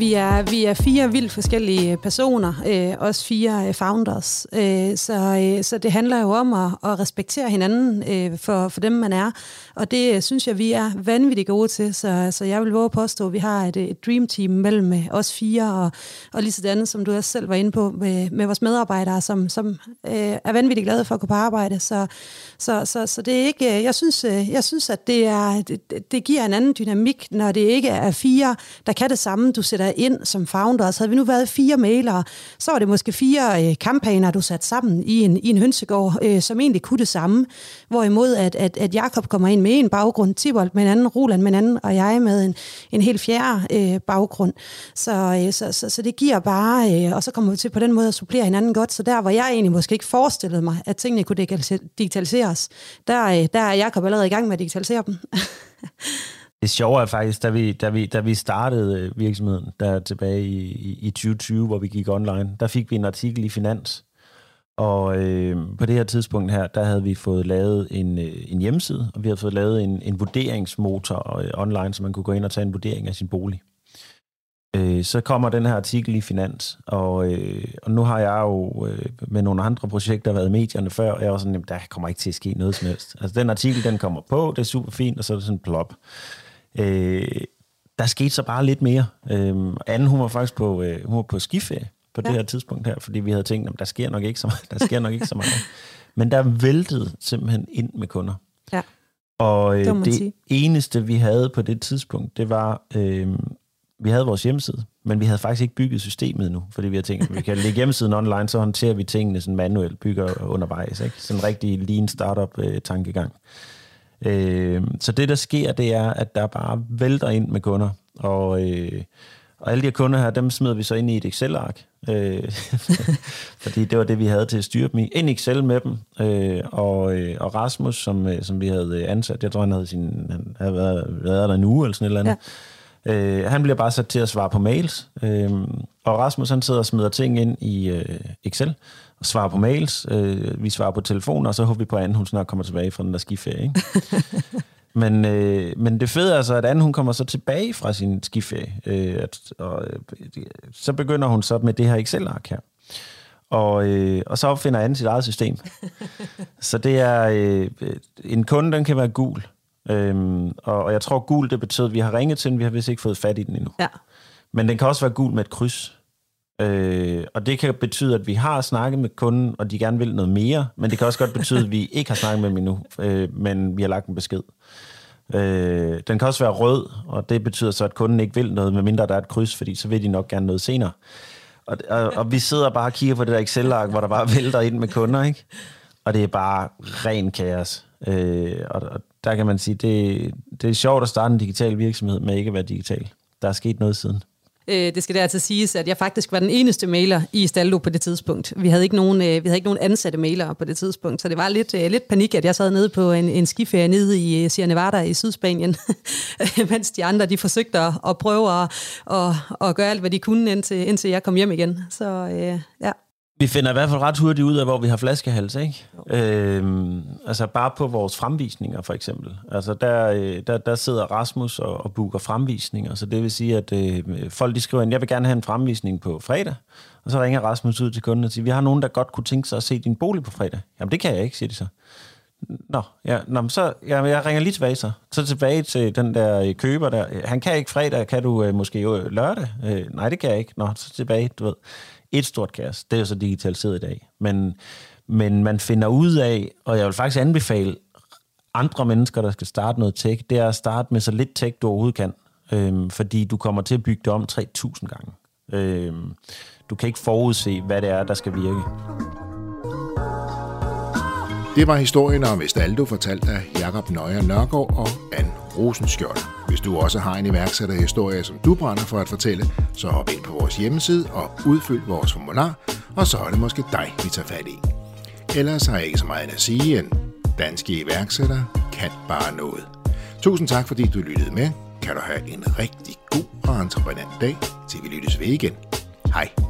Vi er, vi er fire vildt forskellige personer, øh, også fire øh, founders. Øh, så, øh, så det handler jo om at, at respektere hinanden øh, for, for dem, man er. Og det øh, synes jeg, vi er vanvittigt gode til. Så, så jeg vil våge at påstå, at vi har et, et dream team mellem øh, os fire, og, og lige sådan, som du også selv var inde på, med, med vores medarbejdere, som, som øh, er vanvittigt glade for at gå på arbejde. Så, så, så, så det er ikke, øh, jeg synes, jeg synes at det, er, det, det giver en anden dynamik, når det ikke er fire, der kan det samme, du sætter ind som founder. Så havde vi nu været fire mailere, så var det måske fire øh, kampagner, du satte sammen i en, i en hønsegård, øh, som egentlig kunne det samme. Hvorimod at, at, at Jakob kommer ind med en baggrund, Tibold med en anden, Roland med en anden, og jeg med en, en helt fjerde øh, baggrund. Så, øh, så, så, så det giver bare, øh, og så kommer vi til på den måde at supplere hinanden godt. Så der, hvor jeg egentlig måske ikke forestillede mig, at tingene kunne digitaliseres, der, øh, der er Jakob allerede i gang med at digitalisere dem. Det sjove er faktisk, da vi, da vi, da vi startede øh, virksomheden der tilbage i, i, i 2020, hvor vi gik online, der fik vi en artikel i Finans, og øh, på det her tidspunkt her, der havde vi fået lavet en, øh, en hjemmeside, og vi havde fået lavet en, en vurderingsmotor øh, online, så man kunne gå ind og tage en vurdering af sin bolig. Øh, så kommer den her artikel i Finans, og, øh, og nu har jeg jo øh, med nogle andre projekter været i medierne før, og jeg var sådan, jamen, der kommer ikke til at ske noget som helst. Altså den artikel, den kommer på, det er super fint, og så er det sådan en plop. Øh, der skete så bare lidt mere. Øh, Anne, hun var faktisk på, øh, hun var på skiferie på ja. det her tidspunkt her, fordi vi havde tænkt, at der sker nok ikke så meget. Der sker nok ikke så meget. Men der væltede simpelthen ind med kunder. Ja. Og øh, det, det eneste, vi havde på det tidspunkt, det var, øh, vi havde vores hjemmeside, men vi havde faktisk ikke bygget systemet nu, fordi vi havde tænkt, at vi kan lægge hjemmesiden online, så håndterer vi tingene sådan manuelt, bygger undervejs. Ikke? Sådan en rigtig lean startup-tankegang. Øh, så det, der sker, det er, at der bare vælter ind med kunder, og... Øh, og alle de her kunder her, dem smider vi så ind i et Excel-ark, øh, fordi det var det, vi havde til at styre dem i. En Excel med dem, øh, og, øh, og Rasmus, som, øh, som vi havde ansat, jeg tror, han havde, sin, han havde været, været der en uge eller sådan et eller andet, ja. øh, han bliver bare sat til at svare på mails, øh, og Rasmus han sidder og smider ting ind i øh, Excel, og svarer på mails, øh, vi svarer på telefon, og så håber vi på, at hun snart kommer tilbage fra den der skiferie. Ikke? Men, øh, men det fede er så, at Anne hun kommer så tilbage fra sin skiferie, øh, at, og øh, så begynder hun så med det her Excel-ark her. Og, øh, og så opfinder Anne sit eget system. så det er, øh, en kunde, den kan være gul. Øhm, og, og jeg tror, gul, det betyder, at vi har ringet til den, vi har vist ikke fået fat i den endnu. Ja. Men den kan også være gul med et kryds. Øh, og det kan betyde, at vi har snakket med kunden, og de gerne vil noget mere, men det kan også godt betyde, at vi ikke har snakket med dem endnu, øh, men vi har lagt en besked. Øh, den kan også være rød, og det betyder så, at kunden ikke vil noget, medmindre der er et kryds, fordi så vil de nok gerne noget senere. Og, og, og vi sidder bare og kigger på det der Excel-ark, hvor der bare vælter ind med kunder, ikke? Og det er bare ren kaos. Øh, og, og der kan man sige, det, det er sjovt at starte en digital virksomhed med ikke at være digital. Der er sket noget siden. Øh, det skal dertil siges, at jeg faktisk var den eneste mailer i Staldo på det tidspunkt. Vi havde ikke nogen, øh, vi havde ikke nogen ansatte mailere på det tidspunkt, så det var lidt, øh, lidt panik, at jeg sad nede på en, en skiferie nede i øh, Sierra Nevada i Sydspanien, mens de andre de forsøgte at, at prøve at, at, at gøre alt, hvad de kunne, indtil, indtil jeg kom hjem igen. Så øh, ja. Vi finder i hvert fald ret hurtigt ud af, hvor vi har flaskehals, ikke? Øhm, altså bare på vores fremvisninger, for eksempel. Altså der, øh, der, der sidder Rasmus og, og booker fremvisninger, så det vil sige, at øh, folk de skriver ind, jeg vil gerne have en fremvisning på fredag, og så ringer Rasmus ud til kunden og siger, vi har nogen, der godt kunne tænke sig at se din bolig på fredag. Jamen det kan jeg ikke, siger de så. Nå, ja, nå, så ja, jeg ringer lige tilbage så. Så tilbage til den der øh, køber der. Han kan ikke fredag, kan du øh, måske øh, lørdag? Øh, nej, det kan jeg ikke. Nå, så tilbage, du ved et stort kaos. Det er jo så digitaliseret i dag. Men, men man finder ud af, og jeg vil faktisk anbefale andre mennesker, der skal starte noget tech, det er at starte med så lidt tech, du overhovedet kan. Øhm, fordi du kommer til at bygge det om 3.000 gange. Øhm, du kan ikke forudse, hvad det er, der skal virke. Det var historien om Estaldo, fortalt af Jakob Nøjer Nørgaard og Anne Rosenskjold. Hvis du også har en iværksætterhistorie, som du brænder for at fortælle, så hop ind på vores hjemmeside og udfyld vores formular, og så er det måske dig, vi tager fat i. Ellers har jeg ikke så meget at sige end, danske iværksættere kan bare noget. Tusind tak, fordi du lyttede med. Kan du have en rigtig god og entreprenant dag, til vi lyttes ved igen. Hej.